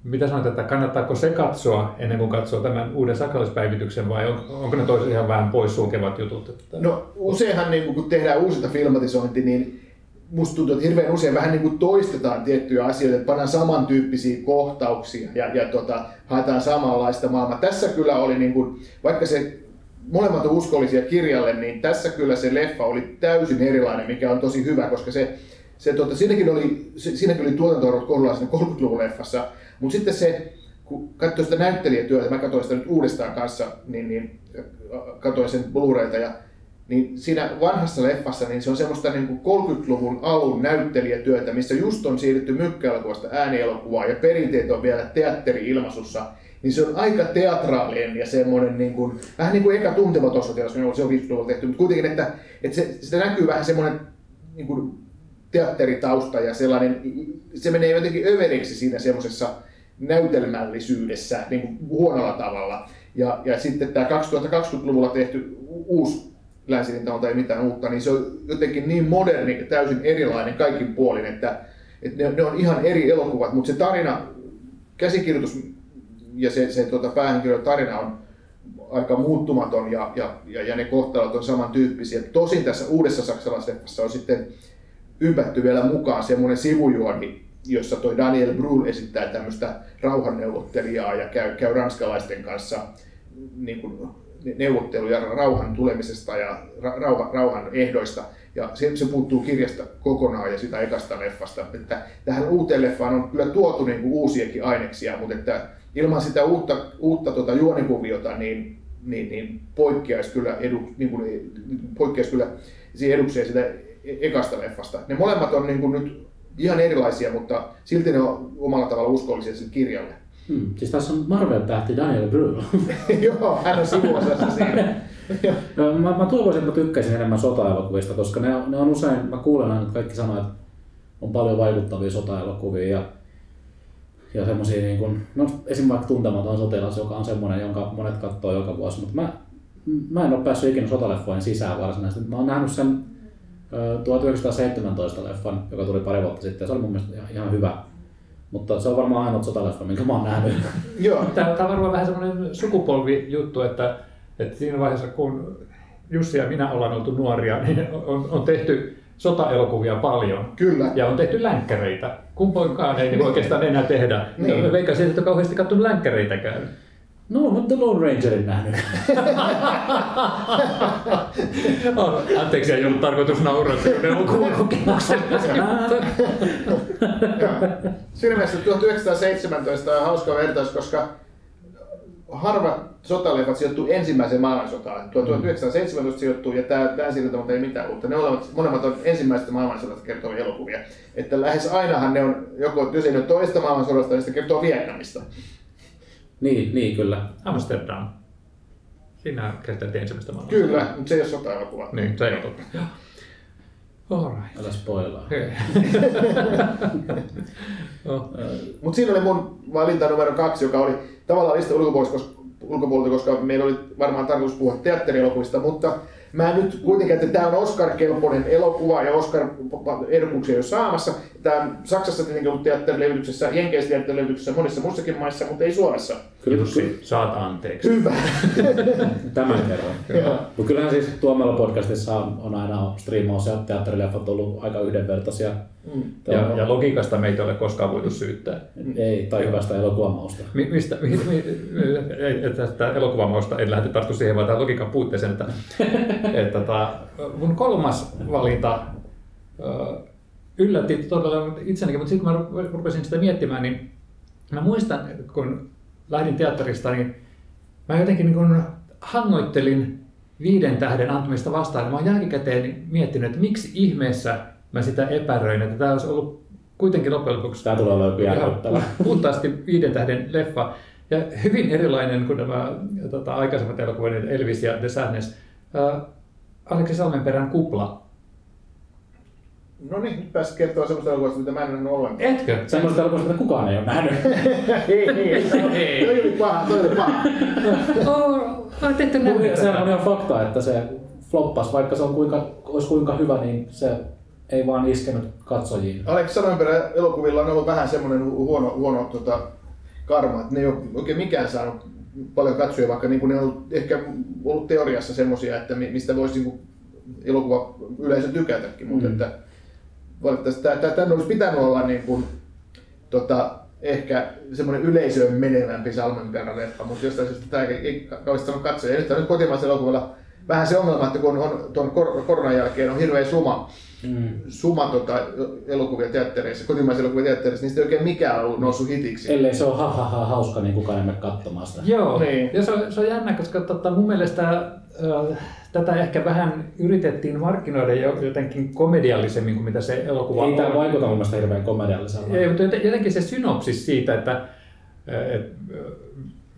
mitä sanot, että kannattaako se katsoa ennen kuin katsoo tämän uuden sakalaispäivityksen vai on, onko ne toiset ihan vähän poissulkevat jutut? Että... No useinhan niin kun tehdään uusinta filmatisointi, niin musta tuntuu, että hirveän usein vähän niin kuin toistetaan tiettyjä asioita, että pannaan samantyyppisiä kohtauksia ja, ja tota, haetaan samanlaista maailmaa. Tässä kyllä oli, niin kuin, vaikka se molemmat on uskollisia kirjalle, niin tässä kyllä se leffa oli täysin erilainen, mikä on tosi hyvä, koska se, se tota, siinäkin oli, siinäkin oli tuotantoarvot kohdallaan 30-luvun leffassa, mutta sitten se, kun katsoi sitä näyttelijätyötä, mä katsoin sitä nyt uudestaan kanssa, niin, niin katsoin sen Blu-rayta ja niin siinä vanhassa leffassa niin se on semmoista niin kuin 30-luvun alun näyttelijätyötä, missä just on siirrytty mykkäelokuvasta äänielokuvaan ja perinteet on vielä teatteri-ilmaisussa. Niin se on aika teatraalinen ja semmoinen niin kuin, vähän niin kuin eka tuntematon sotilas, se on 50-luvulla tehty, mutta kuitenkin, että, että se, sitä näkyy vähän semmoinen niin kuin teatteritausta ja sellainen, se menee jotenkin överiksi siinä semmoisessa näytelmällisyydessä niin huonolla tavalla. Ja, ja sitten tämä 2020-luvulla tehty uusi länsirintamalta ei mitään uutta, niin se on jotenkin niin moderni ja täysin erilainen kaikin puolin, että, että ne, ne on ihan eri elokuvat, mutta se tarina, käsikirjoitus ja se, se tuota, päähenkilön tarina on aika muuttumaton ja, ja, ja, ja ne kohtalot on samantyyppisiä. Tosin tässä uudessa saksalaisessa on sitten ympätty vielä mukaan semmoinen sivujuoni, jossa toi Daniel Brühl esittää tämmöistä rauhanneuvottelijaa ja käy, käy ranskalaisten kanssa niin kuin, neuvotteluja rauhan tulemisesta ja rauha, rauhan ehdoista. Ja se, se puuttuu kirjasta kokonaan ja sitä ekasta leffasta. Että tähän uuteen leffaan on kyllä tuotu niin kuin uusiakin aineksia, mutta että ilman sitä uutta, uutta tuota juonikuviota, niin, niin, niin poikkeaisi kyllä, edu, niin kuin, poikkeaisi kyllä edukseen sitä ekasta leffasta. Ne molemmat on niin kuin nyt ihan erilaisia, mutta silti ne on omalla tavalla uskollisia sille kirjalle. Hmm. Siis tässä on Marvel-tähti Daniel Brühl. Joo, hän on sivuosassa siinä. mä, mä toivoisin, että mä tykkäisin enemmän sota-elokuvista, koska ne on, ne on usein, mä kuulen aina, että kaikki sanoo, että on paljon vaikuttavia sota-elokuvia ja ja semmoisia, niin kuin, no esimerkiksi vaikka Tuntematon sotilas, joka on semmoinen, jonka monet katsoo joka vuosi, mutta mä, mä en ole päässyt ikinä sotaleffojen sisään varsinaisesti. Mä oon nähnyt sen 1917 leffan, joka tuli pari vuotta sitten, se oli mun mielestä ihan, hyvä. Mutta se on varmaan ainoa sotaleffa, minkä mä oon nähnyt. Joo, tämä on varmaan vähän semmoinen sukupolvijuttu, että, että siinä vaiheessa kun Jussi ja minä ollaan oltu nuoria, niin on, on tehty sotaelokuvia paljon. Kyllä. Ja on tehty länkkäreitä. Kumpoinkaan ei niin oikeastaan enää tehdä. Niin. Veikkaan siitä, että on kauheasti katsonut länkkäreitäkään. No, mutta Lone Rangerin nähnyt. oh, anteeksi, ei ollut tarkoitus nauraa. Siinä mielessä 1917 on hauska vertaus, koska harvat sotaleffat sijoittuu ensimmäiseen maailmansotaan. 1917 sijoittuu ja tämä länsirintamalta ei mitään uutta. Ne olevat, molemmat on ensimmäisestä maailmansodasta kertovia elokuvia. Että lähes ainahan ne on, joko jos ei ne toista maailmansodasta, niin sitten kertoo Vietnamista. Niin, niin kyllä. Amsterdam. Siinä käsiteltiin ensimmäistä maailmansodasta. Kyllä, mutta se ei ole sota-elokuva. Niin, se ei ole totta. Alright. Älä spoilaa. oh. Mutta siinä oli mun valinta numero kaksi, joka oli tavallaan lista ulkopuolelta, koska meillä oli varmaan tarkoitus puhua teatterielokuvista, mutta Mä nyt kuitenkin, että tämä on Oscar-kelpoinen elokuva ja Oscar-ehdokkuuksia jo saamassa. Tämä on Saksassa tietenkin ollut teatterilevytyksessä, Jenkeissä teatterilevytyksessä, monissa muissakin maissa, mutta ei Suomessa. Kyllä, Jussi, saat anteeksi. Hyvä. Tämän kerran. Mutta kyllähän siis Tuomella podcastissa on aina striimaus ja teatterileffat ollut aika yhdenvertaisia. Mm. Ja, ja, logiikasta meitä ei ole koskaan voitu syyttää. Ei, tai hyvästä elokuvamausta. Mi, mistä, mi, mi, tästä elokuvamausta en lähde tarttu siihen, vaan tämän logiikan puutteeseen, että että tota, mun kolmas valinta yllätti todella itsenikin, mutta sitten kun mä rupesin sitä miettimään, niin mä muistan, kun lähdin teatterista, niin mä jotenkin niin kun hangoittelin viiden tähden antamista vastaan. Mä oon jälkikäteen miettinyt, että miksi ihmeessä mä sitä epäröin, että tämä olisi ollut kuitenkin loppujen lopuksi Tämä tulee ihan puhtaasti viiden tähden leffa. Ja hyvin erilainen kuin nämä tota, aikaisemmat elokuvat, Elvis ja The Sadness. Aleksi Salmenperän kupla. No niin, nyt pääsit kertoa semmoista elokuvasta, mitä mä en ole nähnyt ollenkaan. Etkö? Semmoista elokuvasta, mitä kukaan ei ole nähnyt. ei, ei, Ei. toi oli paha, toi oli paha. Oh, nähnyt Se on ihan fakta, että se floppas, vaikka se on kuinka, olisi kuinka hyvä, niin se ei vaan iskenyt katsojiin. Alex Salmenperän elokuvilla on ollut vähän semmoinen huono, huono tota, karma, että ne ei ole oikein mikään saanut paljon katsojia, vaikka niin ne on ehkä ollut teoriassa semmoisia, että mi- mistä voisi niin elokuva yleisö tykätäkin, mutta Mm. että valitettavasti tämä, tämä, tämän olisi pitänyt olla niin kuin, tota, ehkä semmoinen yleisöön menevämpi Salmenperän leffa, mutta jostain syystä tämä ei, ei kauheasti saanut katsoja. Ja nyt on nyt kotimaisella elokuvalla vähän se ongelma, että kun on tuon kor- koronan jälkeen on hirveä suma, Mm. suma tota, elokuvia teattereissa, kotimaisia elokuvia teattereissa, niistä ei oikein mikään ollut noussut hitiksi. Ellei se ole ha, ha, ha, hauska, niin kukaan ei mene katsomaan sitä. Joo, Niin. ja se on, se on jännä, koska tota, mun mielestä äh, tätä ehkä vähän yritettiin markkinoida jo, jotenkin komediallisemmin kuin mitä se elokuva Ei tämä on. vaikuta mun mielestä hirveän komedialliselta. Ei, mutta joten- jotenkin se synopsis siitä, että et,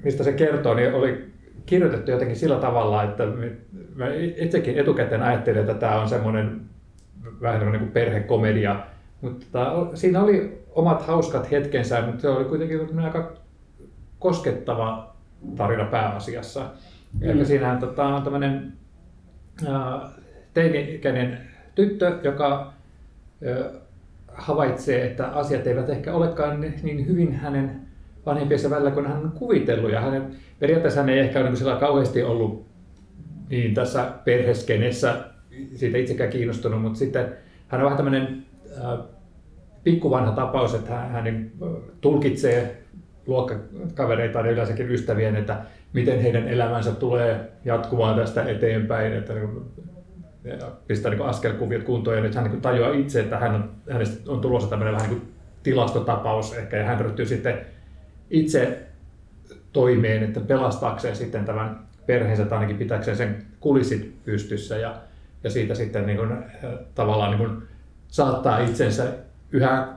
mistä se kertoo, niin oli kirjoitettu jotenkin sillä tavalla, että mä itsekin etukäteen ajattelin, että tämä on semmoinen vähän semmoinen kuin perhekomedia, mutta tota, siinä oli omat hauskat hetkensä, mutta se oli kuitenkin aika koskettava tarina pääasiassa. Mm. Eli siinähän tota, on tämmöinen teini-ikäinen tyttö, joka ää, havaitsee, että asiat eivät ehkä olekaan niin hyvin hänen vanhempiensa välillä kuin hän on kuvitellut. Ja hänen, periaatteessa hän ei ehkä ole niin kauheasti ollut niin tässä perheskenessä siitä itsekään kiinnostunut, mutta sitten hän on vähän tämmöinen äh, pikkuvanha tapaus, että hän, hän niin, tulkitsee luokkakavereitaan ja yleensäkin ystävien, että miten heidän elämänsä tulee jatkumaan tästä eteenpäin, että niin pistää niin askelkuviot kuntoon ja nyt hän niin tajuaa itse, että hän on, hänestä on tulossa tämmöinen vähän niin tilastotapaus ehkä ja hän ryhtyy sitten itse toimeen, että pelastaakseen sitten tämän perheensä tai ainakin pitääkseen sen kulissit pystyssä ja, ja siitä sitten niin kuin, tavallaan niin kuin saattaa itsensä yhä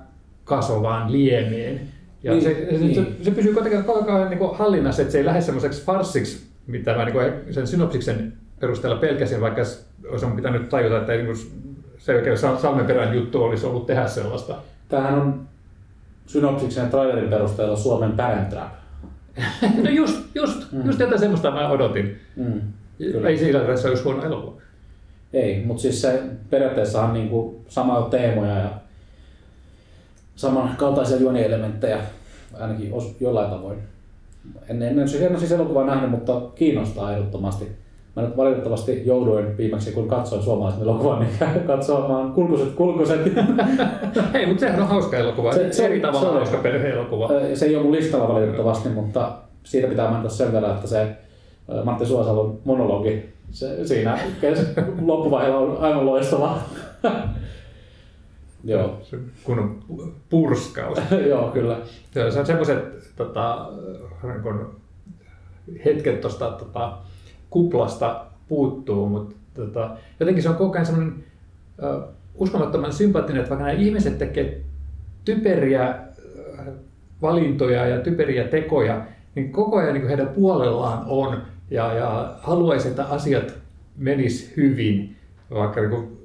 kasvavaan liemeen. Ja Niin, se, se, niin. se, se, pysyy kuitenkin koko ajan niin hallinnassa, että se ei lähde semmoiseksi farssiksi, mitä mä niin kuin sen synopsiksen perusteella pelkäsin, vaikka olisi on pitänyt tajuta, että ei, niin kuin se oikein Sal- Salmenperän juttu olisi ollut tehdä sellaista. Tämähän on synopsiksen ja trailerin perusteella Suomen Parent. No just, just, mm. just tätä semmoista mä odotin. Mm. Kyllä. Ei siinä tässä olisi huono elokuva. Ei, mutta siis se periaatteessa on niinku samoja teemoja ja samankaltaisia juonielementtejä, ainakin os, jollain tavoin. En, en, en, en ole siis elokuvaa nähnyt, mutta kiinnostaa ehdottomasti. Mä nyt valitettavasti jouduin viimeksi, kun katsoin suomalaisen elokuvan, niin katsomaan kulkuset, kulkuset. Hei, mutta sehän on hauska elokuva. Se- Se, eri tavalla se on. hauska perhe-elokuva. Se ei ole mun listalla valitettavasti, mutta siitä pitää mainita sen verran, että se Matti Suosalon monologi se, siinä kes- loppuvaiheella on aivan loistava. Joo, Se Kunnon purskaus. joo, kyllä. Se on semmoiset tota, niin kun hetket tuosta tota, kuplasta puuttuu, mutta tota, jotenkin se on koko ajan semmoinen uh, uskomattoman sympaattinen, että vaikka nämä ihmiset tekee typeriä äh, valintoja ja typeriä tekoja, niin koko ajan niin heidän puolellaan on ja, ja haluaisi, että asiat menis hyvin, vaikka niin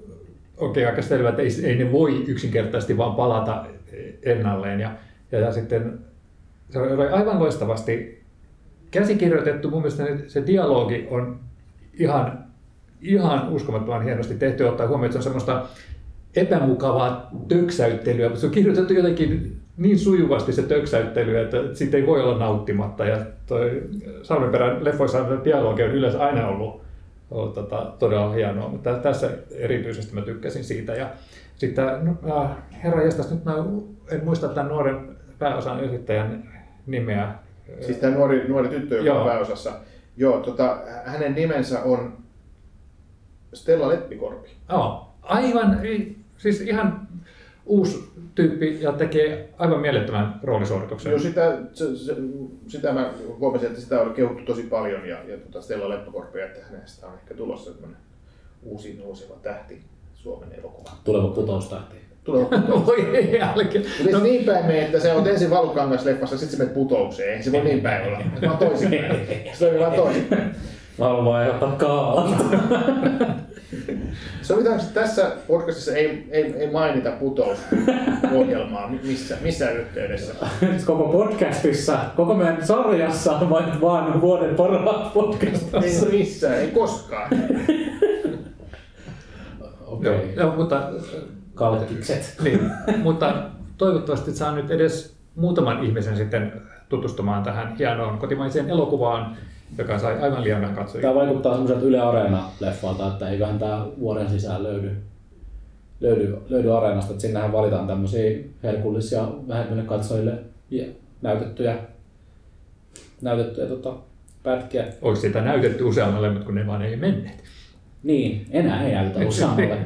okei, aika selvä, että ei, ei ne voi yksinkertaisesti vaan palata ennalleen. Ja, ja, ja sitten se oli aivan loistavasti käsikirjoitettu. Mun mielestä se dialogi on ihan, ihan uskomattoman hienosti tehty, ottaa huomioon, että se on semmoista epämukavaa töksäyttelyä, mutta se on kirjoitettu jotenkin niin sujuvasti se töksäyttely, että siitä ei voi olla nauttimatta. Ja toi Salmenperän leffoissa dialogi on yleensä aina ollut, ollut tota, todella hienoa, mutta tässä erityisesti mä tykkäsin siitä. Ja sitten, no, herra jestas, nyt mä en muista tämän nuoren pääosan esittäjän nimeä. Siis tämä nuori, nuori tyttö, joka Joo. on pääosassa. Joo, tota, hänen nimensä on Stella Leppikorpi. Joo, aivan, siis ihan uusi tyyppi ja tekee aivan mielettömän roolisuorituksen. Joo, sitä, se, se, sitä mä huomasin, että sitä oli kehuttu tosi paljon ja, ja tota Stella Leppikorpi, että hänestä on ehkä tulossa semmoinen uusi nouseva tähti Suomen elokuva. Tuleva putoustähti. Putous. Voi jälkeen. Se niin päin mene, että se on ensin valukangas-leffassa, sitten se menet putoukseen. Ei se voi niin päin olla. Se on toisinpäin. Se on vaan toisinpäin. Mä haluan vaan ehdottaa kaalat. Sovitaanko, että tässä podcastissa ei, ei, ei mainita putousohjelmaa missä, missään yhteydessä? koko podcastissa, koko meidän sarjassa, vai vaan vuoden parhaat podcastissa. Ei missään, ei koskaan. Okei. Joo, joo, mutta, Kalkkikset. niin, mutta toivottavasti saa nyt edes muutaman ihmisen sitten tutustumaan tähän hienoon kotimaiseen elokuvaan, joka sai aivan liian vähän katsojia. Tämä vaikuttaa semmoiselta Yle Areena-leffalta, että eiköhän tämä vuoden sisään löydy, löydy, löydy areenasta. Että sinnehän valitaan tämmöisiä herkullisia vähemmille katsojille ja näytettyjä, näytettyjä tota, pätkiä. Olisi sitä näytetty useammalle, mutta kun ne vaan ei menneet. Niin, enää ei näytetä useammalle.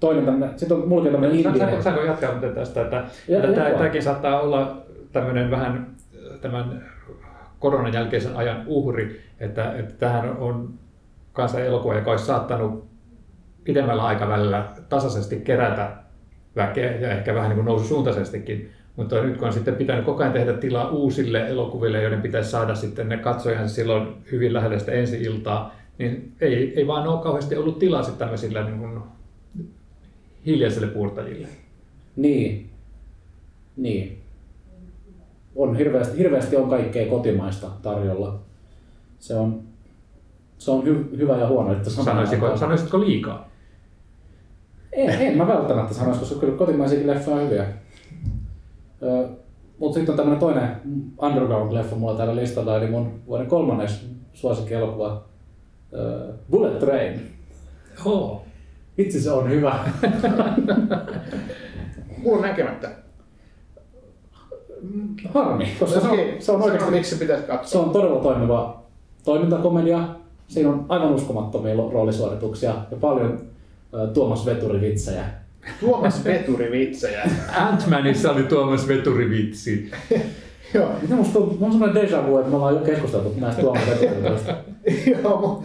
Toinen tämmöinen, sitten on mullakin tämmöinen indie. saanko jatkaa muuten tästä, että, Ja- että tämä, tämäkin saattaa olla tämmöinen vähän tämän koronan jälkeisen ajan uhri, että, että tähän on kanssa elokuva, joka olisi saattanut pidemmällä aikavälillä tasaisesti kerätä väkeä ja ehkä vähän niin kuin noususuuntaisestikin. Mutta nyt kun on sitten pitänyt koko ajan tehdä tilaa uusille elokuville, joiden pitäisi saada sitten ne katsojansa silloin hyvin lähellä sitä ensi-iltaa, niin ei, ei vaan ole kauheasti ollut tilaa sitten tämmöisillä niin kuin hiljaisille puurtajille. Niin. Niin. On hirveästi, hirveästi on kaikkea kotimaista tarjolla. Se on, se on hy, hyvä ja huono, että Sanoisitko, aikaan- sanoisitko liikaa? En, en mä välttämättä sanoisi, koska kyllä kotimaisiakin leffoja on hyviä. Mutta sitten on tämmöinen toinen underground-leffa mulla täällä listalla, eli mun vuoden kolmannes suosikkielokuva Bullet Train. Joo. Vitsi se on hyvä. Mulla on näkemättä. Harmi, koska se on, se on oikeasti miksi se pitäisi Se katsoa. on todella toimiva toimintakomedia. Siinä on aivan uskomattomia roolisuorituksia ja paljon ä, Tuomas Veturi-vitsejä. Tuomas Veturi vitsejä. Ant-Manissa oli Tuomas Veturi-vitsi. Joo. Musta mulla on sellainen deja vu, että me ollaan jo keskusteltu näistä Tuomas Veturi-vitsistä. Joo,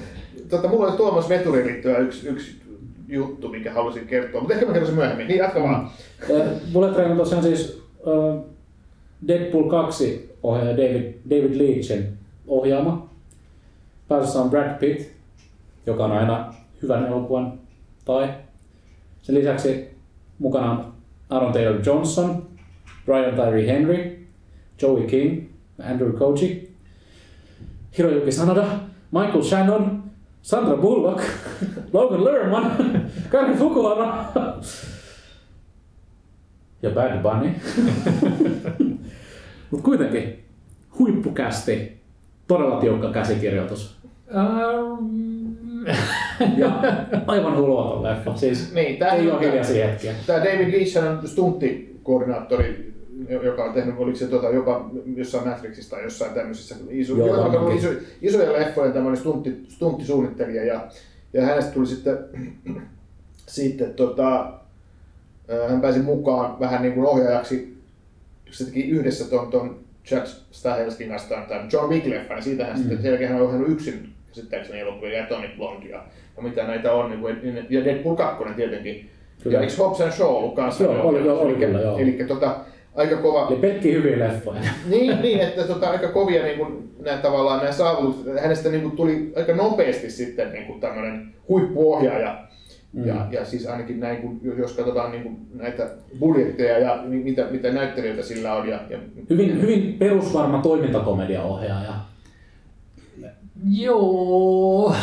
tota, mulla oli Tuomas Veturiin liittyvä yksi, yksi juttu, mikä halusin kertoa, mutta ehkä mä kerron sen myöhemmin. Niin, jatka vaan. Bullet Train on tosiaan siis ä, Deadpool 2 ohjaaja David, David Leitchin ohjaama. Pääosassa on Brad Pitt, joka on aina hyvän elokuvan tai. Sen lisäksi mukana on Aaron Taylor Johnson, Brian Tyree Henry, Joey King, Andrew Koji, Hiroyuki Sanada, Michael Shannon, Sandra Bullock, Logan Lerman, Kari Fukuhara ja Bad Bunny. Mutta kuitenkin huippukästi, todella tiukka käsikirjoitus Ähm, ja aivan hulluaton leffa. Siis Niin, ei on- ole hiljaisia hetkiä. Tämä David Leach on stunttikoordinaattori, joka on tehnyt, oliko se tuota, jopa jossain Matrixista tai jossain tämmöisissä iso, Joo, joka on iso, isoja leffoja tämmöinen stuntti, stunttisuunnittelija ja, ja hänestä tuli sitten, sitten tota, hän pääsi mukaan vähän niin kuin ohjaajaksi, se teki yhdessä ton, ton Chad Stahelskin kanssa tämän- John Wick-leffan, ja siitä hän mm. sitten selkeä hän on ohjannut yksin käsittääkseni elokuvia ja Atomic Blonde ja, ja mitä näitä on, niin kuin, ja Deadpool 2 tietenkin. Kyllä. Ja eikö Hobbs and Shaw ollut kanssa? Joo, oli- joo, oli kyllä, joo. Eli tota, aika kova, Eli pelkkiä hyviä leffoja. niin, niin, että tota, aika kovia niin kuin, nämä, tavallaan nämä saavutukset. Hänestä niin kuin, tuli aika nopeasti sitten niin kuin, tämmöinen huippuohjaaja. Mm. Ja, ja siis ainakin näin, kun, jos katsotaan niin kuin, näitä budjetteja ja mi- mitä, mitä näyttelijöitä sillä on. Ja, ja Hyvin, hyvin perusvarma toimintakomediaohjaaja. Joo.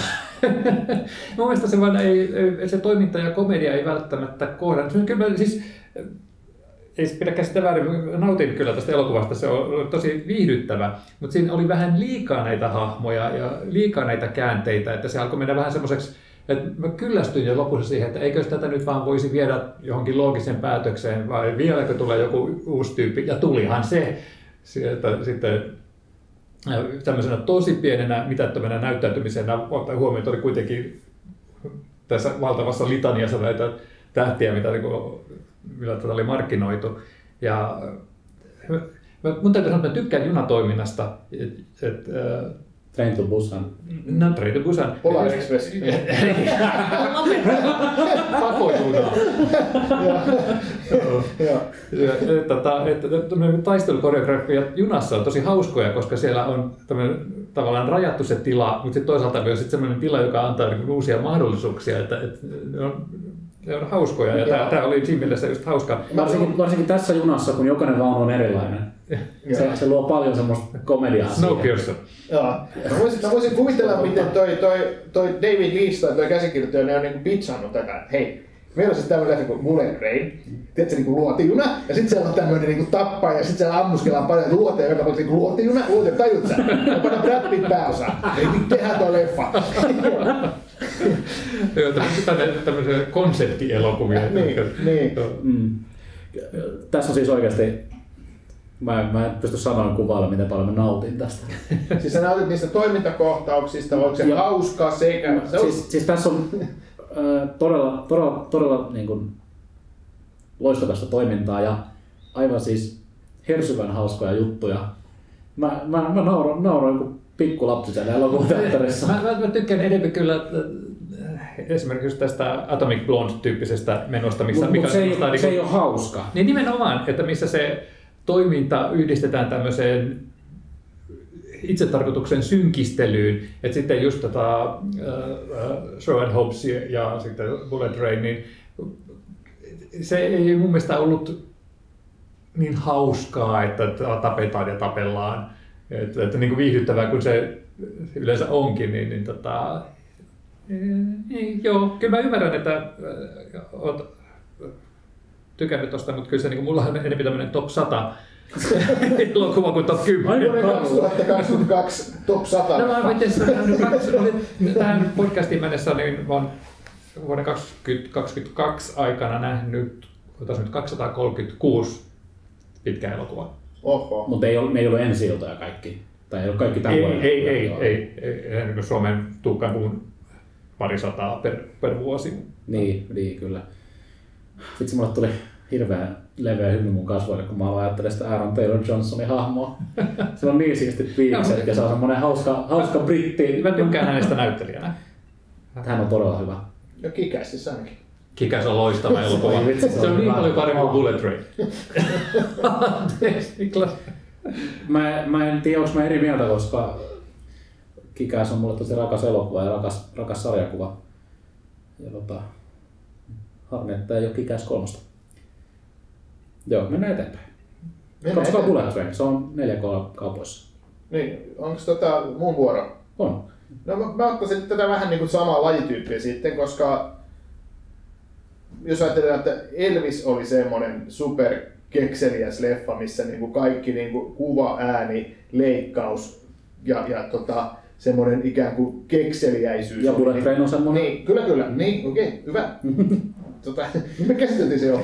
Mun mielestä se, vaan ei, se toiminta ja komedia ei välttämättä kohda. Se on Kyllä mä siis, ei pidä käsittää väärin, nautin kyllä tästä elokuvasta, se on tosi viihdyttävä, mutta siinä oli vähän liikaa näitä hahmoja ja liikaa näitä käänteitä, että se alkoi mennä vähän semmoiseksi, että mä kyllästyin jo lopussa siihen, että eikö tätä nyt vaan voisi viedä johonkin loogiseen päätökseen, vai vieläkö tulee joku uusi tyyppi, ja tulihan se sieltä sitten tämmöisenä tosi pienenä mitättömänä näyttäytymisenä. Ottaen huomioon, että oli kuitenkin tässä valtavassa litaniassa näitä tähtiä, mitä niin millä tätä oli markkinoitu. Ja mä, mun täytyy sanoa, että mä tykkään junatoiminnasta. Et, et, Train to Busan. No, Train to Busan. Polar Express. Pakojuna. Tota, että taistelukoreografia junassa on tosi hauskoja, koska siellä on tavallaan rajattu se tila, mutta sitten toisaalta myös sit sellainen tila, joka antaa niin uusia mahdollisuuksia, että, on ne on hauskoja ja tämä, tämä oli siinä mielessä just hauska. Varsinkin, varsinkin tässä junassa, kun jokainen vaunu on erilainen. Se, se luo paljon semmoista komediaa Snowpiercer. Joo. Mä voisin, mä voisin kuvitella, miten toi, toi, toi David Lees tai toi käsikirjoittaja ne on niinku pitsannut että hei, meillä on siis tämmöinen leffa kuin Bullet Train, tiedätkö, niinku luotijuna, ja sitten siellä on tämmöinen niinku tappa, ja sitten siellä ammuskellaan paljon luoteja, joka on niinku luotijuna, luote, tajut sä? Mä panen Brad Pitt pääosa. Ei tehdään toi leffa. Joo, tämmöisiä konseptielokuvia. niin, niin. Mm. Tässä on siis oikeasti Mä, mä en pysty sanoa kuvailla, miten paljon mä nautin tästä. siis sä nautit niistä toimintakohtauksista, onko se hauskaa sekä... Se on... siis, siis tässä on äh, todella, todella, todella niin kuin, loistokasta toimintaa ja aivan siis hersyvän hauskoja juttuja. Mä, mä, mä nauroin, nauroin kuin pikkulapsi siellä elokuvateatterissa. mä, mä, mä, tykkään enemmän kyllä esimerkiksi tästä Atomic Blonde-tyyppisestä menosta, missä, Mut, mikä mut se, ei, niin se ei ole hauska. Niin nimenomaan, että missä se toiminta yhdistetään tämmöiseen itsetarkoituksen synkistelyyn, että sitten just tota, uh, Show and Hopes ja, sitten Bullet Train, niin se ei mun mielestä ollut niin hauskaa, että tapetaan ja tapellaan. Että, että niin kuin viihdyttävää kuin se yleensä onkin, niin, niin tota, niin, joo, kyllä mä ymmärrän, että olet tykännyt tuosta, mutta kyllä se niin mulla on enemmän tämmöinen top 100 elokuva kuin top 10. Vuoden 2022 top 100. No mä itse tähän podcastiin mennessä niin mä vuoden 2022 aikana nähnyt nyt 236 pitkä elokuva. Oho. Mutta ei, ne ei ollut ensi iltoja kaikki. Tai ei ollut kaikki tämän ei, vuoden. Ei, ei, ei, ei, ei, ei, Suomen tuukkaan pari sataa per, per vuosi. Niin, niin kyllä. Vitsi, mulle tuli hirveä leveä hymy mun kasvoille, kun mä ajattelin sitä Aaron Taylor Johnsonin hahmoa. Se on niin siistit piikset ja se on semmoinen hauska, hauska britti. Mä tykkään hänestä näyttelijänä. Hän on todella hyvä. Ja Kikäsissä ainakin. Kikäs on loistava elokuva. Vitsi, se se on niin paljon parempi kuin Bullet Train. Anteeksi, Niklas. Mä, mä en tiedä, onko mä eri mieltä, koska Kikäs on mulle tosi rakas elokuva ja rakas, rakas sarjakuva. Ja tota, harmi, että ei ole Kikäs kolmosta. Joo, mennään eteenpäin. Mennään Katsokaa. Bullet Train, se on 4K kaupoissa. Niin, onko tota mun vuoro? On. No mä, mä ottaisin tätä vähän niin kuin samaa lajityyppiä sitten, koska jos ajatellaan, että Elvis oli semmoinen super kekseliäs leffa, missä niin kuin kaikki niin kuin kuva, ääni, leikkaus ja, ja tota, semmoinen ikään kuin kekseliäisyys. Ja Bullet niin- Train on semmoinen. Niin, kyllä, kyllä. Niin, okei, okay, hyvä. tota, me käsiteltiin se jo.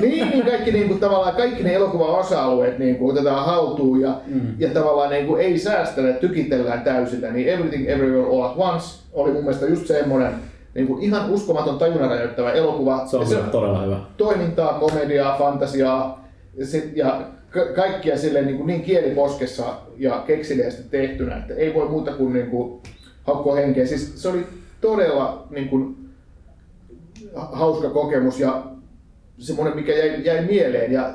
niin, niin kaikki, niin kuin, tavallaan, kaikki ne elokuvan osa-alueet niin kuin, otetaan haltuun ja, mm. ja tavallaan niin kuin, ei säästellä, tykitellään täysillä. Niin Everything Everywhere All at Once oli mun mielestä just semmoinen niin kuin, ihan uskomaton tajunnan rajoittava elokuva. Se on kyllä todella hyvä. toimintaa, komediaa, fantasiaa ja, sit, ja ka- kaikkia silleen niin, kuin niin kieliposkessa ja kekseliästi tehtynä, että ei voi muuta kuin, niin kuin haukkoa henkeä. Siis se oli todella niin kuin, hauska kokemus ja semmoinen, mikä jäi, jäi mieleen. Ja,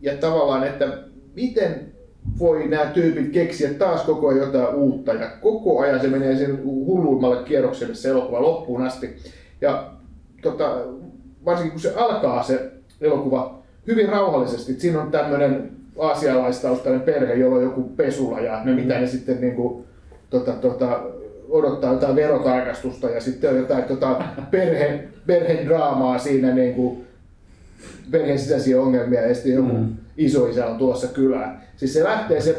ja tavallaan, että miten voi nämä tyypit keksiä taas koko ajan jotain uutta? Ja koko ajan se menee sen hulluimmalle kierrokselle se elokuva loppuun asti. Ja tota, varsinkin kun se alkaa se elokuva hyvin rauhallisesti, että siinä on tämmöinen aasialaistaustainen perhe, jolla on joku pesula ja ne mitä ne sitten niin kuin, tota, tota, odottaa jotain verotarkastusta ja sitten on jotain tota, perhe, perhedraamaa siinä niin kuin, perheen sisäisiä ongelmia ja sitten joku Mm. mm. isoisä on tuossa kylään. Siis se lähtee se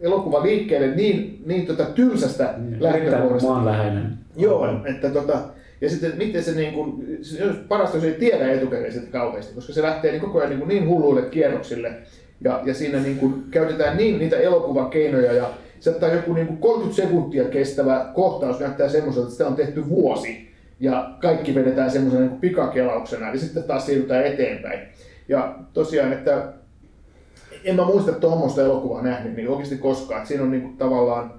elokuva liikkeelle niin, niin tota tylsästä Erittäin lähtökohdasta. maanläheinen. Joo, että tota, ja sitten miten se niin kuin, parasta, jos ei tiedä etukäteen sitä kauheasti, koska se lähtee niin koko ajan niin, kuin niin hulluille kierroksille. Ja, ja siinä niin kuin käytetään niin niitä elokuvan keinoja ja se ottaa joku niin kuin 30 sekuntia kestävä kohtaus näyttää semmoiselta, että sitä on tehty vuosi ja kaikki vedetään semmoisena niin pikakelauksena ja sitten taas siirrytään eteenpäin. Ja tosiaan, että en mä muista tuommoista elokuvaa nähnyt niin oikeasti koskaan. Että siinä on niin kuin tavallaan,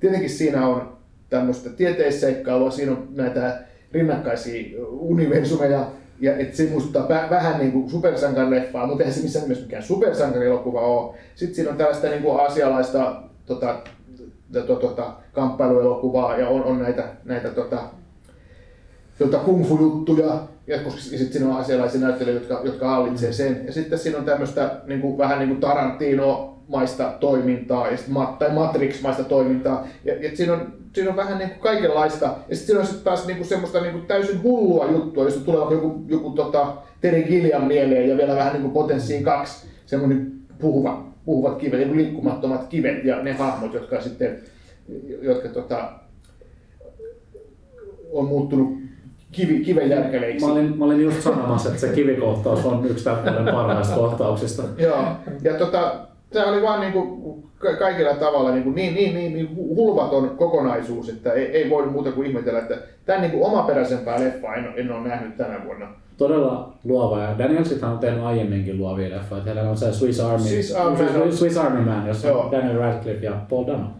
tietenkin siinä on tämmöistä tieteisseikkailua, siinä on näitä rinnakkaisia universumeja, ja et se muistuttaa vähän niin kuin supersankarileffaa, mutta eihän se missään nimessä mikään supersankarielokuva ole. Sitten siinä on tällaista niin kuin asialaista tota, tota, tota, kamppailuelokuvaa ja on, on näitä, näitä tota, tota kung fu juttuja, ja sitten siinä on asialaisia näyttelijöitä, jotka, jotka hallitsee sen. Ja sitten siinä on tämmöistä niin kuin, vähän niin kuin Tarantino maista toimintaa ja tai Matrix-maista toimintaa. Ja, ja siinä, on, siinä on vähän niin kuin kaikenlaista. Ja sitten siinä on sitten taas niin kuin semmoista niin kuin täysin hullua juttua, josta tulee joku, joku tota, Terry Gilliam mieleen ja vielä vähän niin kuin Potenssiin kaksi semmoinen puhuva, puhuvat kivet, niin liikkumattomat kivet ja ne hahmot, jotka sitten jotka tota, on muuttunut kivi, kivenjärkeleiksi. Mä olin, mä olin just sanomassa, että se kivikohtaus on yksi tämän parhaista kohtauksista. Joo, ja tota, tämä oli vaan niin kuin kaikilla tavalla niin, kuin niin, niin, niin, niin hulvaton kokonaisuus, että ei, ei voi muuta kuin ihmetellä, että tämän niin kuin omaperäisempää leffaa en, en ole nähnyt tänä vuonna todella luova ja Danielsithan on tehnyt aiemminkin luovia leffoja. Heillä on se Swiss Army, Swiss Army, Swiss, Swiss Army Man, jossa on Daniel Radcliffe ja Paul Dano.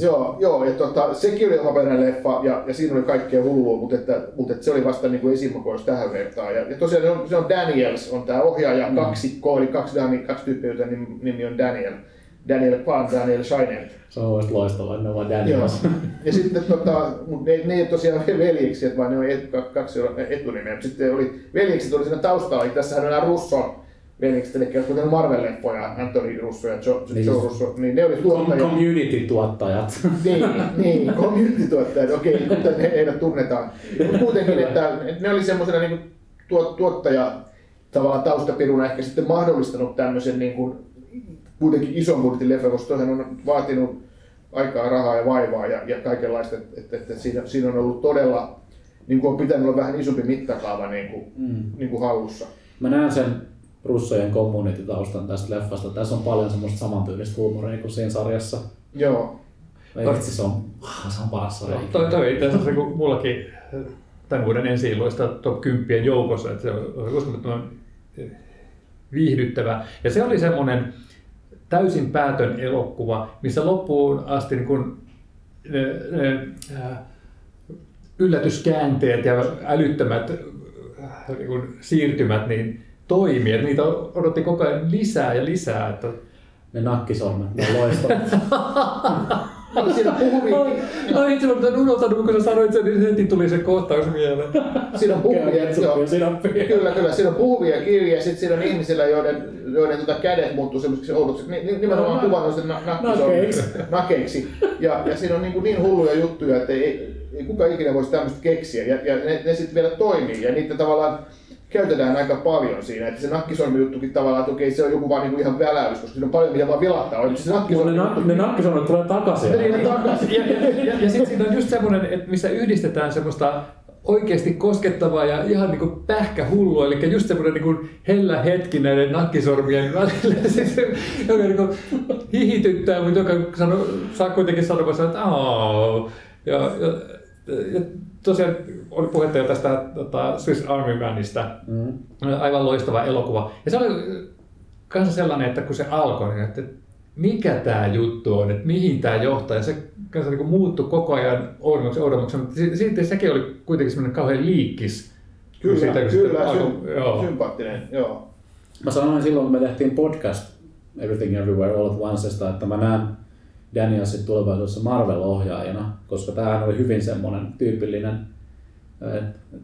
Joo, joo ja tota, sekin oli omaperäinen leffa ja, ja siinä oli kaikkea hullua, mutta, että, mutta että se oli vasta niin kuin esimakois tähän vertaan. Ja, ja tosiaan se on, se on Daniels, on tämä ohjaaja mm. kaksikko, eli kaksi, kaksi tyyppiä, nimi, nimi on Daniel. Daniel Kwan, Daniel Scheiner. Se on olisi loistavaa, ne ovat Daniels. Ja sitten tota, ne, ne ei ole tosiaan veljeksi, vaan ne on et, kaksi etunimeä. Sitten oli veljekset oli siinä taustalla, eli tässähän on nämä Russo veljekset, eli kuten Marvel-leffoja, Anthony Russo ja Joe, niin, Joe Russo, niin ne oli tuottajat. Community-tuottajat. niin, niin community-tuottajat, okei, okay, kuten heidät tunnetaan. Mutta kuitenkin, että, että ne oli semmoisena niin tuot, tuottaja tavallaan taustapiruna ehkä sitten mahdollistanut tämmöisen niin kuin kuitenkin ison budjetin leffa, koska toihan on vaatinut aikaa, rahaa ja vaivaa ja, ja kaikenlaista, että, että, että siinä, siinä, on ollut todella, niin kuin on pitänyt olla vähän isompi mittakaava niin kuin, mm. niin kuin hallussa. Mä näen sen russojen community-taustan tästä leffasta. Tässä on paljon semmoista samantyylistä huumoria kuin siinä sarjassa. Joo. Vitsi, se on, se on paras sarja. Toi, toi itse asiassa kun mullakin tämän vuoden ensi top 10 joukossa, että se on uskomattoman viihdyttävä. Ja se oli semmoinen, täysin päätön elokuva, missä loppuun asti niin kun, ne, ne, äh, yllätyskäänteet ja älyttömät äh, niin kun, siirtymät niin toimii. Että niitä odotti koko ajan lisää ja lisää. Että... Ne nakkisormet, ne loistavat. Siinä puhuvia... Ai itse olen unohtanut, kun sä sanoit sen, niin heti tuli se kohtaus mieleen. Siinä on puhuvia, joo, kyllä, kyllä, siinä on puhuvia kirjaa ja sitten siinä on ihmisillä, joiden, joiden tuota kädet muuttuu semmoisiksi oudoksi, nimenomaan no, kuvannut sen nakeiksi. nakeiksi. Ja, ja siinä on niin, kuin niin hulluja juttuja, että ei, ei kukaan ikinä voisi tämmöistä keksiä. Ja, ja ne, ne sitten vielä toimii ja niitä tavallaan käytetään aika paljon siinä, että se nakkisormi-juttukin tavallaan, että okei, se on joku vaan niinku ihan väläys, koska siinä on paljon mitä vaan vilahtaa. Oikein se nakkisormi ne, nak- ne nakkisormet tulee takaisin. Ne, ne takaisin. Ja, ja, ja, ja sitten siinä on just semmoinen, että missä yhdistetään semmoista oikeasti koskettavaa ja ihan niin kuin pähkähullua, eli just semmoinen niin kuin hellä hetki näiden nakkisormien välillä, siis, joka niin kuin hihityttää, mutta joka sano, saa kuitenkin sanomassa, että aah. Ja, ja, ja tosiaan oli puhetta jo tästä tota, Swiss Army Manista, mm. aivan loistava elokuva. Ja se oli kanssa sellainen, että kun se alkoi, niin että mikä tämä juttu on, että mihin tämä johtaa. Ja se kanssa niin muuttui koko ajan oudommaksi oudommaksi, mutta sitten sekin oli kuitenkin semmoinen kauhean liikkis. Kyllä, siitä, kyllä, alkoi, sy- joo. sympaattinen, joo. Mä sanoin silloin, kun me tehtiin podcast Everything Everywhere All at Oncesta, että mä näen Danielsin tulevaisuudessa Marvel-ohjaajana, koska tämähän oli hyvin semmoinen tyypillinen, että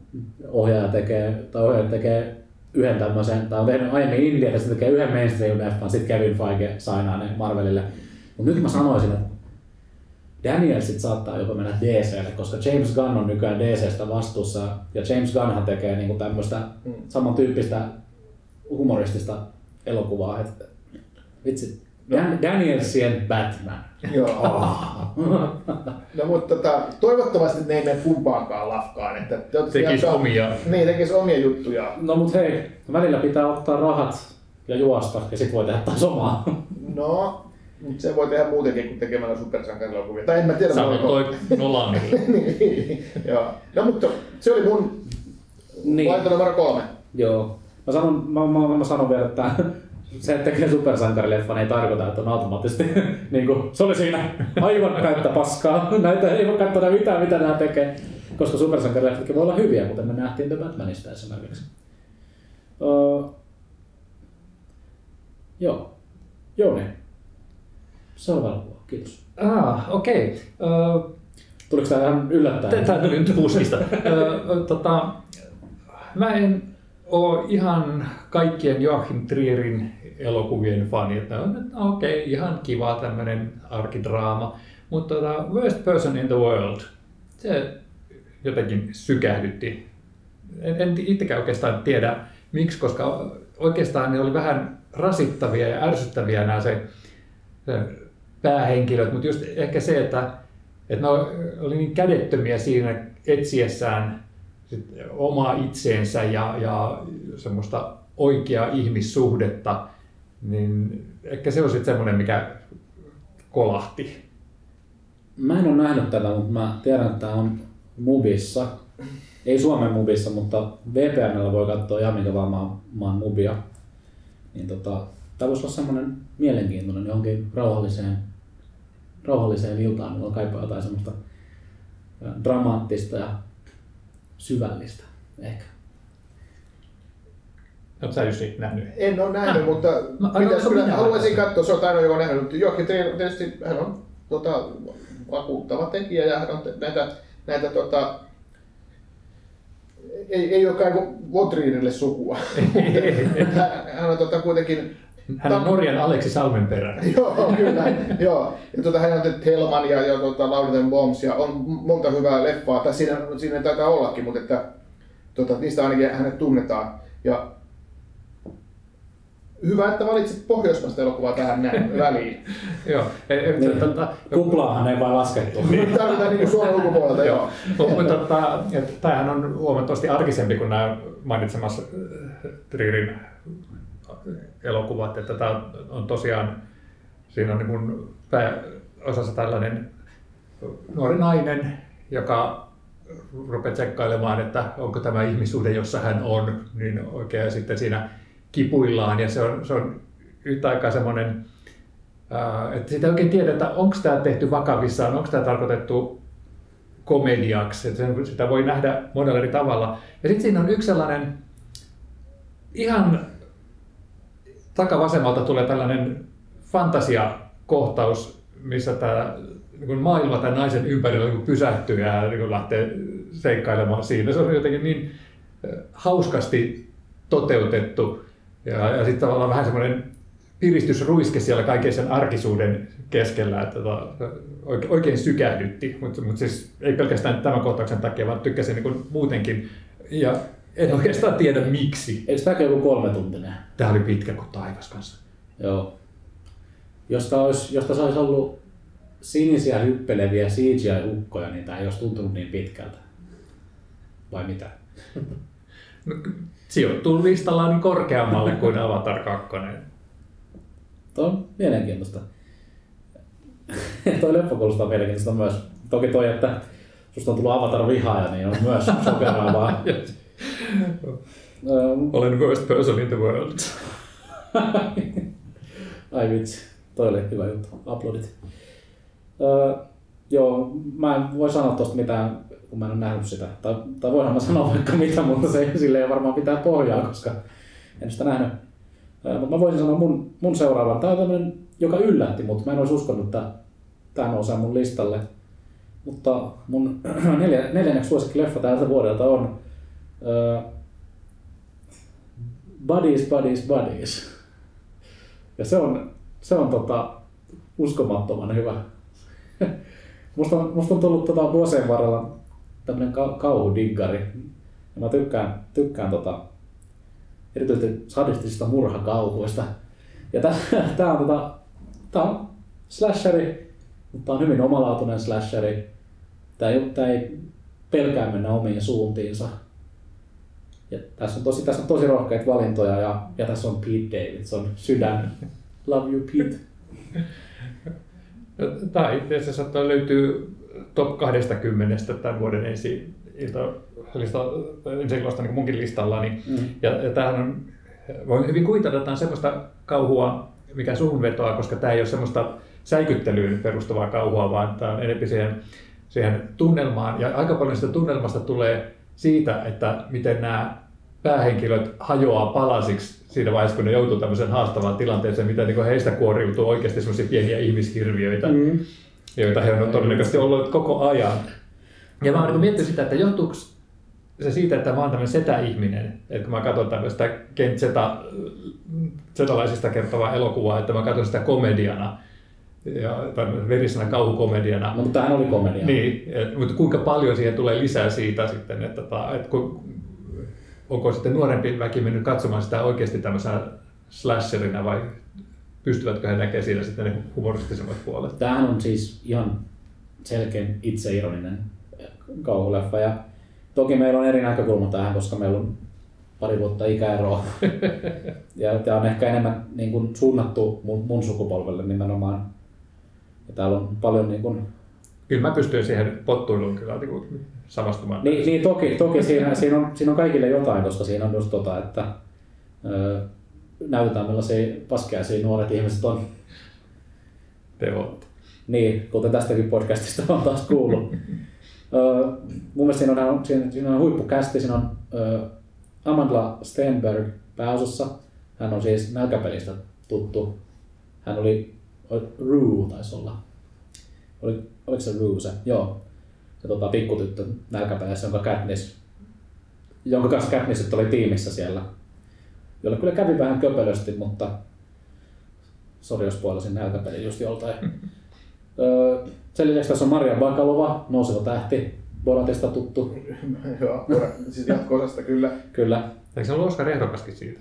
ohjaaja tekee, tai ohjaaja tekee yhden tämmöisen, tai on tehnyt aiemmin India, ja sitten tekee yhden mainstream-leffan, sitten Kevin Feige sainaa ne Marvelille. Mutta nyt mä sanoisin, että Danielsit saattaa jopa mennä DClle, koska James Gunn on nykyään DCstä vastuussa, ja James Gunnhan tekee niinku tämmöistä mm. samantyyppistä humoristista elokuvaa, että vitsi, Dan- Danielsien Batman. Joo. no mutta tota, toivottavasti ne ei mene kumpaankaan lafkaan. Että tekis jatkaa, omia. Niin, tekis omia juttuja. No mut hei, välillä pitää ottaa rahat ja juosta ja sit voi tehdä taas omaa. No, mutta se voi tehdä muutenkin kuin tekemällä supersankarilokuvia. Tai en mä tiedä, Sano voiko- toi Nolanille. niin, joo. No mutta se oli mun Niin. valinta numero kolme. Joo. Mä sanon, mä, mä, mä sanon vielä, että se, että tekee supersankarileffan ei tarkoita, että on automaattisesti, niin kuin, se oli siinä aivan täyttä paskaa. Näitä ei voi katsoa mitään, mitä nämä tekee. Koska supersankarileffatkin voi olla hyviä, kuten me nähtiin The Batmanista esimerkiksi. Öö, joo. Jouni. Seuraava. Kiitos. Ah, okei. Okay. Tuliko tämä ihan yllättäen? Tämä tuli nyt puskista. Tota, mä en ole ihan kaikkien Joachim Trierin elokuvien fani. Että on, että okei, okay, ihan kiva tämmöinen arkidraama. Mutta tota, Worst Person in the World, se jotenkin sykähdytti. En, en itsekään oikeastaan tiedä miksi, koska oikeastaan ne oli vähän rasittavia ja ärsyttäviä nämä se, se päähenkilöt, mutta just ehkä se, että, että ne oli niin kädettömiä siinä etsiessään sit omaa itseensä ja, ja semmoista oikeaa ihmissuhdetta, niin ehkä se on sitten semmoinen, mikä kolahti. Mä en ole nähnyt tätä, mutta mä tiedän, että tämä on Mubissa. Ei Suomen Mubissa, mutta VPNllä voi katsoa ihan minkä vaan maan, maan Mubia. Niin tota, tämä voisi olla semmoinen mielenkiintoinen johonkin rauhalliseen, rauhalliseen iltaan, milloin kaipaa jotain semmoista dramaattista ja syvällistä ehkä. Oletko sä Jussi nähnyt? En ole nähnyt, Ah. mutta Mä- olenko kyllä, minä haluaisin katsoa, se on ainoa, joka on nähnyt. Joakim Trier, tietysti hän on tota, vakuuttava tekijä ja hän on te- näitä, näitä tota, ei, ei ole kai von Trierille sukua. hän, on tota, kuitenkin Hän on Norjan Aleksi Salmenperä. joo, kyllä. joo. Ja tuota, hän on tehnyt Helman ja, ja tuota, and Bombs ja on monta hyvää leffaa. Tai siinä, siinä taitaa ollakin, mutta että, tuota, niistä ainakin hänet tunnetaan. Ja hyvä, että valitsit pohjoismaista elokuvaa tähän näin väliin. Joo. Niin. tota, Kuplaahan ei vain laskettu. Tarvitaan niin Suomen ulkopuolelta, joo. Mutta tota, että tämähän on huomattavasti arkisempi kuin nämä mainitsemassa äh, Trierin elokuvat, että tämä on tosiaan, siinä on niin kuin pääosassa tällainen nuori nainen, joka rupeaa tsekkailemaan, että onko tämä ihmissuhde, jossa hän on, niin oikein ja sitten siinä kipuillaan ja se on, se on yhtä aikaa semmoinen, ää, että sitä ei oikein tiedä, että onko tämä tehty vakavissaan, onko tämä tarkoitettu komediaksi, että sitä voi nähdä monella eri tavalla. Ja sitten siinä on yksi sellainen ihan takavasemmalta tulee tällainen fantasiakohtaus, missä tämä niin maailma tämän naisen ympärillä niin pysähtyy ja niin lähtee seikkailemaan siinä. Se on jotenkin niin äh, hauskasti toteutettu ja, ja sitten tavallaan vähän semmoinen piristysruiske siellä kaiken sen arkisuuden keskellä, että tota, oikein, oikein sykähdytti, mutta mut siis ei pelkästään tämän kohtauksen takia, vaan tykkäsin niin kuin muutenkin ja en oikeastaan tiedä miksi. Eikö tämäkin joku kolme tuntinen? Tämä oli pitkä kuin taivas kanssa. Joo. Josta, olisi, josta se olisi ollut sinisiä hyppeleviä CGI-ukkoja, niin tämä ei olisi tuntunut niin pitkältä. Vai mitä? No, sijoittuu listallaan niin korkeammalle kuin Avatar 2. Tuo on mielenkiintoista. toi leffa kuulostaa mielenkiintoista myös. Toki toi, että susta on tullut Avatar vihaaja, niin on myös sokeraavaa. Öö, Olen worst person in the world. Ai vitsi, toi oli hyvä juttu. Uploadit. Öö, joo, mä en voi sanoa tosta mitään, kun mä en ole nähnyt sitä. Tai, tai voinhan mä sanoa vaikka mitä, mutta se ei sille ei varmaan pitää pohjaa, koska en sitä nähnyt. Mutta mä voisin sanoa mun, mun seuraavan. Tää on tämmönen, joka yllätti mut. Mä en olisi uskonut, että tää nousee mun listalle. Mutta mun neljä, neljänneksi suosikki leffa tältä vuodelta on öö, Buddies, Buddies, Buddies. Ja se on, se on tota, uskomattoman hyvä. musta, on, musta on tullut tota vuosien varrella tämmönen ka- kauhudiggari. Ja mä tykkään, tykkään tota, erityisesti sadistisista murhakauhuista. Ja tää on, tota, tää on slasheri, mutta on hyvin omalaatuinen slasheri. Tää ei, tää ei pelkää mennä omiin suuntiinsa. Ja tässä on tosi, tässä on tosi rohkeita valintoja ja, ja tässä on Pete Davidson, sydän. Love you Pete. Tämä itse asiassa löytyy top 20 tämän vuoden ensi ilta lista, ensi illasta niin munkin listalla. Niin, Mm. ja, ja tämähän on, voin hyvin kuvitella, että tämä on semmoista kauhua, mikä suhun vetoaa, koska tämä ei ole semmoista säikyttelyyn perustuvaa kauhua, vaan tämä on enemmän siihen, siihen tunnelmaan. Ja aika paljon sitä tunnelmasta tulee siitä, että miten nämä päähenkilöt hajoaa palasiksi siinä vaiheessa, kun ne joutuu tämmöiseen haastavaan tilanteeseen, mitä niin heistä kuoriutuu oikeasti semmoisia pieniä ihmishirviöitä, mm. Joita he on todennäköisesti ollut koko ajan. Ja mä oon niin miettinyt sitä, että johtuuko se siitä, että mä oon tämmöinen setä-ihminen, että kun mä katson tämmöistä Kent Zeta, zetalaisista kertovaa elokuvaa, että mä katson sitä komediana, ja verisenä kauhukomediana. No, mutta tämähän oli komedia. Niin, et, mutta kuinka paljon siihen tulee lisää siitä sitten, että, ta, että kun, onko sitten nuorempi väki mennyt katsomaan sitä oikeasti tämmöisenä slasherina vai pystyvätkö he näkemään siinä sitten ne humoristisemmat puolet? Tämähän on siis ihan selkeän itseironinen kauhuleffa ja toki meillä on eri näkökulma tähän, koska meillä on pari vuotta ikäeroa. ja tämä on ehkä enemmän niin kuin suunnattu mun, mun sukupolvelle nimenomaan. Ja täällä on paljon niin kuin, Kyllä mä pystyin siihen pottuiluun kyllä niin samastumaan. niin, niin toki, toki siinä, siinä, on, siinä on kaikille jotain, koska siinä on just tota, että öö, näytetään millaisia paskeaisia nuoret ihmiset on. Teot. Niin, kuten tästäkin podcastista on taas kuullut. Öö, mun mielestä siinä on, siinä, siinä on huippukästi, siinä on öö, Amanda Stenberg pääosassa. Hän on siis nälkäpelistä tuttu. Hän oli, oli Rue taisi olla. Oli, oliko se Rue se? Joo. Se tota, pikkutyttö nälkäpelissä, jonka Katniss, jonka kanssa Katniss oli tiimissä siellä. Jolle kyllä kävi vähän köpelösti, mutta sori jos spoilasin nälkäpelin just joltain. Öö, Sen lisäksi tässä on Maria Bakalova, nouseva tähti, Boratista tuttu, Joo, siis jatko-osasta kyllä. kyllä. Eikö se ollut Oskar ehdokaskin siitä?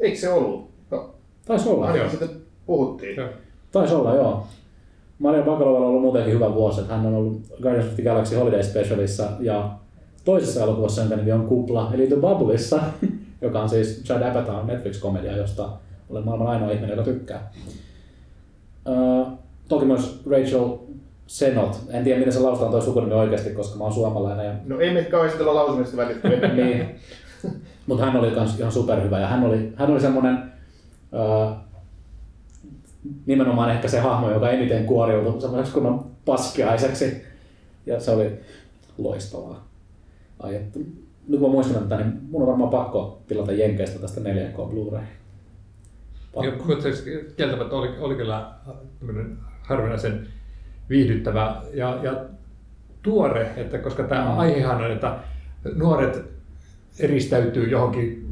Eikö se ollut? No, Taisi olla. Joo. siitä puhuttiin. Joo. Taisi olla, joo. Maria Bakalovalla on ollut muutenkin hyvä vuosi, että hän on ollut Guardians of the Galaxy Holiday Specialissa ja toisessa elokuvassa, jonka nimi on Kupla, eli The Bubbleissa, joka on siis Judd Apatow Netflix-komedia, josta olen maailman ainoa ihminen, joka tykkää. Öö, toki myös Rachel Senot. En tiedä, miten se lausutaan toi sukunimi oikeasti, koska mä oon suomalainen. Ja, No ei me kauheasti tällä lausumista välitty. niin. Mutta hän oli kans ihan superhyvä ja hän oli, hän oli semmonen öö, nimenomaan ehkä se hahmo, joka eniten kuoriutui semmoiseksi kunnon paskiaiseksi. Ja se oli loistavaa. Ai, että, nyt kun mä muistan tätä, niin mun on varmaan pakko tilata Jenkeistä tästä 4K Blu-ray. Pakko. Kieltämättä oli, oli kyllä harvinaisen viihdyttävä ja, ja tuore, että koska tämä Mm. aihehan on, että nuoret eristäytyy johonkin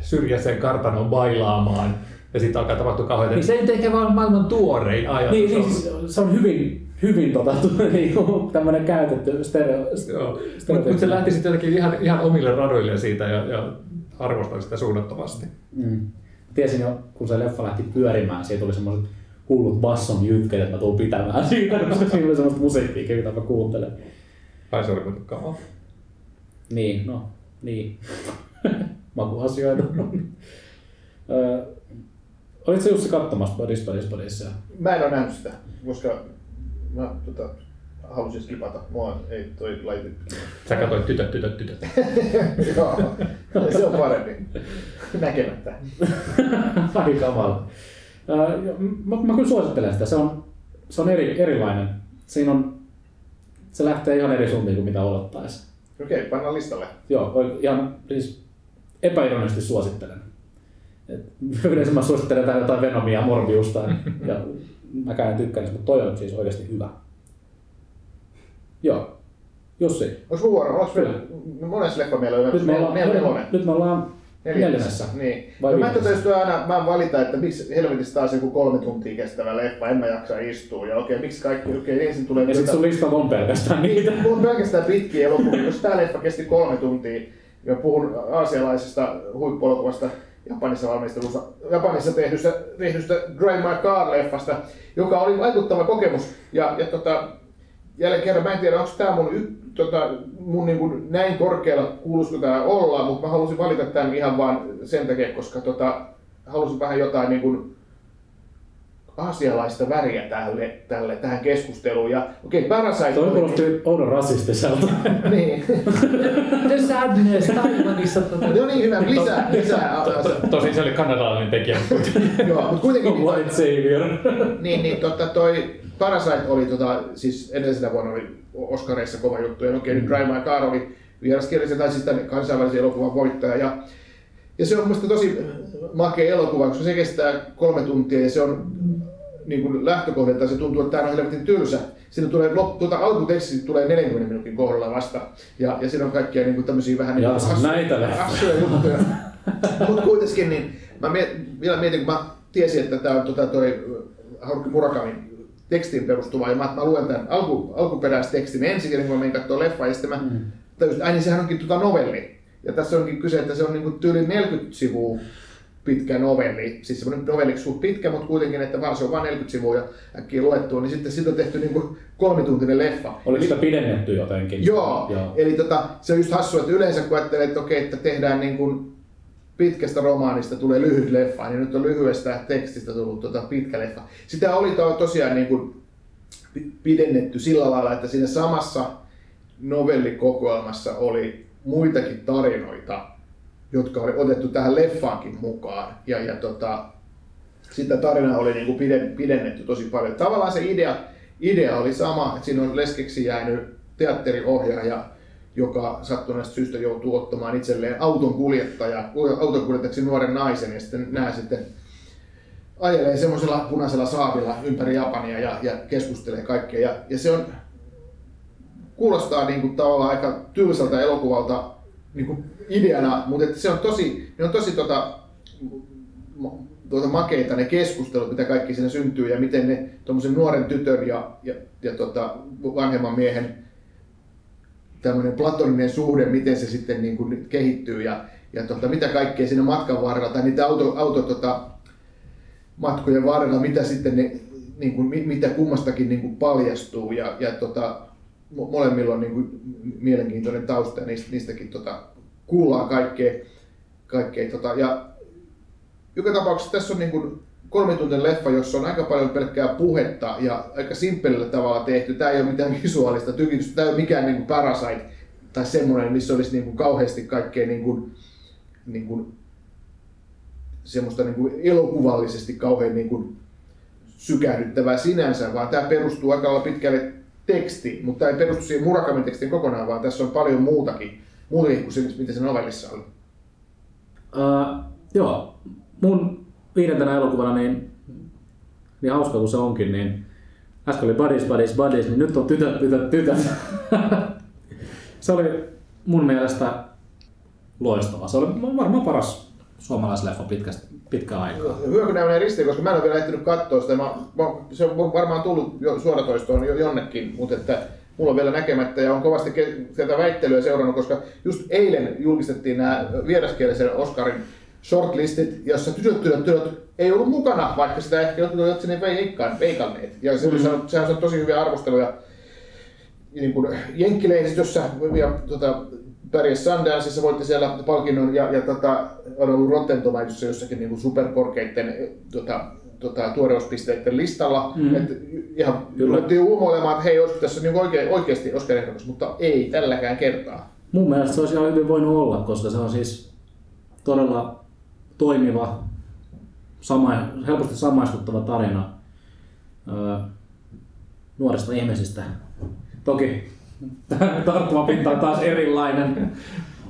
syrjäiseen kartanoon bailaamaan ja sitten alkaa tapahtua kauheita. Niin se ei ehkä vaan maailman tuorein ajatus. Niin, niin siis se on hyvin, hyvin tota, niinku, tämmönen käytetty stereo, Joo, mutta mut se lähti sitten jotenkin ihan, ihan omille radoille siitä ja, ja arvostan sitä suunnattomasti. Mm. Tiesin jo, kun se leffa lähti pyörimään, siitä tuli semmoiset hullut basson jytkeet, että mä tuun pitämään siitä, koska siinä oli semmoista musiikkia, mitä mä kuuntelen. Ai se oli kuitenkin kamaa. Niin, no, niin. Makuasioita. Öö, Olitko Jussi katsomassa Buddies, Buddies, Buddies? Mä en ole nähnyt sitä, koska mä tota, halusin skipata. Mua ei toi laite. Sä katsoit tytöt, tytöt, tytöt. Joo, se on parempi. Näkemättä. Ai kamala. Mä, mä kyllä suosittelen sitä. Se on, se on eri, erilainen. Siinä on, se lähtee ihan eri suuntiin kuin mitä odottaisi. Okei, pannaan listalle. Joo, oi- ihan siis epäironisesti suosittelen. Yleensä mä suosittelen jotain, jotain Venomia ja Morbiusta ja mäkään en tykkää, niistä, mutta toi on siis oikeasti hyvä. Joo. Jussi, Onko mun vuoro? Onko Kyllä. meillä, monessa leffa meillä on? nyt me ollaan, Neljä, nelonen. nyt me ollaan neljännessä. Niin. Vai no, mä tietysti aina mä valita, että miksi helvetissä taas joku kolme tuntia kestävä leffa, en mä jaksa istua. Ja okei, miksi kaikki, okei, ensin tulee... Ja sit sun lista on pelkästään niitä. Mulla on pelkästään pitkiä elokuvia, jos tää leffa kesti kolme tuntia, ja puhun aasialaisesta huippuelokuvasta, Japanissa valmistelussa, Japanissa tehdystä, tehdystä Drive My Car-leffasta, joka oli vaikuttava kokemus. Ja, ja tota, jälleen kerran, mä en tiedä, onko tämä mun y, tota, mun niin kuin näin korkealla kuuluisiko tämä olla, mutta mä halusin valita tämän ihan vaan sen takia, koska tota, halusin vähän jotain niin kuin aasialaista väriä tälle, tälle, tähän keskusteluun. Ja okei, okay, Parasite... Toi kuulosti oudon rasistiselta. niin. The Sadness Taiwanissa. Tota... no niin, hyvä. Lisää. lisää. Tosin se oli kanadalainen tekijä. Joo, mutta kuitenkin... Niin, White Savior. niin, niin tota, toi Parasite oli, tota, siis edellisenä vuonna oli Oscareissa kova juttu. Ja okei, okay, mm. Drive My Car oli vieraskielisen tai siis kansainvälisen elokuvan voittaja. Ja, ja se on mielestäni tosi makea elokuva, koska se kestää kolme tuntia ja se on niin kuin lähtökohdilta se tuntuu, että tämä on helvetin tylsä. Siinä tulee, tuota, alkuteksti tulee 40 minuutin kohdalla vasta. Ja, ja siinä on kaikkia niin kuin tämmöisiä vähän niin näitä hassuja juttuja. Mutta kuitenkin, niin mä miet, vielä mietin, kun mä tiesin, että tämä on tota, toi Haruki Murakamin tekstiin perustuva, ja mä, mä luen tämän alku, alkuperäistekstin ensin, kun mä menin katsoa leffa, ja sitten mä mm. tajusin, että niin sehän onkin tota novelli. Ja tässä onkin kyse, että se on niin kuin tyyli 40 sivua pitkä novelli, siis semmoinen novelliksi suht pitkä, mutta kuitenkin, että vaan se on vain 40 sivua äkkiä luettua, niin sitten siitä on tehty niin kuin kolmituntinen leffa. Oliko sitä pidennetty jotenkin? Joo, joo. eli tota, se on just hassua, että yleensä kun ajattelee, että okei, että tehdään niin kuin pitkästä romaanista tulee lyhyt leffa, niin nyt on lyhyestä tekstistä tullut tota pitkä leffa. Sitä oli to, tosiaan niin kuin pidennetty sillä lailla, että siinä samassa novellikokoelmassa oli muitakin tarinoita, jotka oli otettu tähän leffaankin mukaan. Ja, ja tota, sitä tarinaa oli niin kuin pidennetty tosi paljon. Tavallaan se idea, idea oli sama, että siinä on leskeksi jäänyt teatteriohjaaja, joka sattuneesta syystä joutuu ottamaan itselleen auton kuljettaja, auton kuljettajaksi nuoren naisen ja sitten nämä sitten ajelee semmoisella punaisella saavilla ympäri Japania ja, ja keskustelee kaikkea. Ja, ja se on, kuulostaa niin kuin tavallaan aika tylsältä elokuvalta niin kuin ideana, mutta se on tosi, ne on tosi tota, tuota makeita ne keskustelut, mitä kaikki siinä syntyy ja miten ne tuommoisen nuoren tytön ja, ja, ja tota, vanhemman miehen tämmöinen platoninen suhde, miten se sitten niin kuin kehittyy ja, ja tota, mitä kaikkea siinä matkan varrella tai niitä auto, auto tota, matkojen varrella, mitä sitten ne, niin kuin, mitä kummastakin niin kuin paljastuu ja, ja tota, molemmilla on niin kuin mielenkiintoinen tausta ja niistä, niistäkin tota, kuullaan kaikkea. kaikkea tota, ja joka tapauksessa tässä on niin kuin kolmituntinen leffa, jossa on aika paljon pelkkää puhetta ja aika simppelillä tavalla tehty. Tämä ei ole mitään visuaalista tykitystä, tämä ei ole mikään niin kuin Parasite tai semmoinen, missä olisi niin kuin kauheasti kaikkea niin kuin, niin kuin, semmoista niin kuin elokuvallisesti kauhean niin kuin sykähdyttävää sinänsä, vaan tämä perustuu aika pitkälle teksti, mutta tämä ei perustu siihen Murakamin tekstiin kokonaan, vaan tässä on paljon muutakin, muutakin kuin se, mitä se novellissa on. Uh, joo, mun viidentenä elokuvana, niin, niin hauska kuin se onkin, niin äsken oli Buddies, Buddies, Buddies, niin nyt on tytöt, tytöt, tytöt. se oli mun mielestä loistava. Se oli varmaan paras suomalaisleffa pitkästä, pitkään aikaa. Hyvä kun nämä ristiin, koska mä en ole vielä ehtinyt katsoa sitä. Mä, mä, se on varmaan tullut jo suoratoistoon jo jonnekin, mutta että mulla on vielä näkemättä ja on kovasti tätä väittelyä seurannut, koska just eilen julkistettiin nämä vieraskielisen Oscarin shortlistit, jossa tytöt, tytöt, tytöt ei ollut mukana, vaikka sitä ehkä jotkut olivat sinne veikanneet. Ja se, mm-hmm. sehän on tosi hyviä arvosteluja niin kuin jenkkilehdistössä ja tota, pärjäs Sundanceissa, voitti siellä palkinnon ja, ja tota, on ollut Rotten Tomatoesissa jossakin niin kuin superkorkeiden tota, tota, tuoreuspisteiden listalla. Mm. Et ihan ruvettiin uumoilemaan, että hei, olisiko tässä niin oikein, oikeasti Oscar ehdokas, mutta ei tälläkään kertaa. Mun mielestä se olisi ihan hyvin voinut olla, koska se on siis todella toimiva, sama, helposti samaistuttava tarina öö, nuorista ihmisistä. Toki tarttuva pinta on taas erilainen,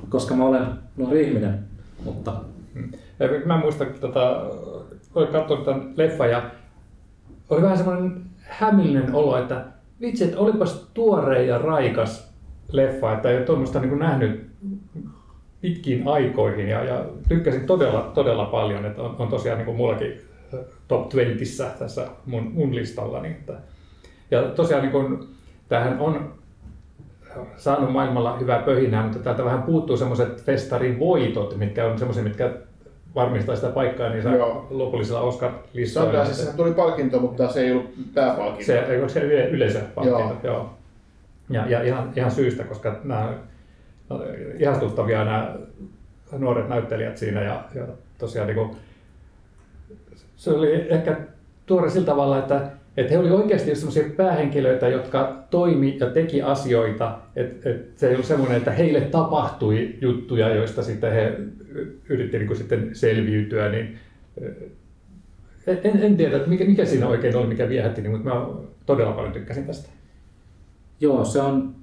koska mä olen nuori ihminen. Mutta... Mä muistan, että tota, olin katsonut tämän leffan ja oli vähän semmoinen hämillinen olo, että vitsi, että olipas tuore ja raikas leffa, että ei ole tuommoista niin nähnyt pitkiin aikoihin ja, ja tykkäsin todella, todella paljon, että on, on tosiaan niin kuin mullakin top 20 tässä mun, mun listallani. Että, ja tosiaan niin kuin, tämähän on saanut maailmalla hyvää pöhinää, mutta täältä vähän puuttuu semmoiset festarin voitot, mitkä on semmoisia, mitkä varmistaa sitä paikkaa niin saa lopullisella Oscar-listoilla. Se tuli palkinto, mutta se ei ollut pääpalkinto. Se, eikö se yle, yleisöpalkinto, joo. joo. Ja, ja ihan, ihan syystä, koska nämä no, ihastuttavia nämä nuoret näyttelijät siinä ja, ja tosiaan niin kuin, se oli ehkä tuore sillä tavalla, että, että he olivat oikeasti sellaisia päähenkilöitä, jotka toimi ja teki asioita, että, että se ei ollut semmoinen, että heille tapahtui juttuja, joista sitten he yritti niin sitten selviytyä, niin en, en tiedä, että mikä, mikä siinä oikein oli, mikä viehätti, niin, mutta mä todella paljon tykkäsin tästä. Joo, se on,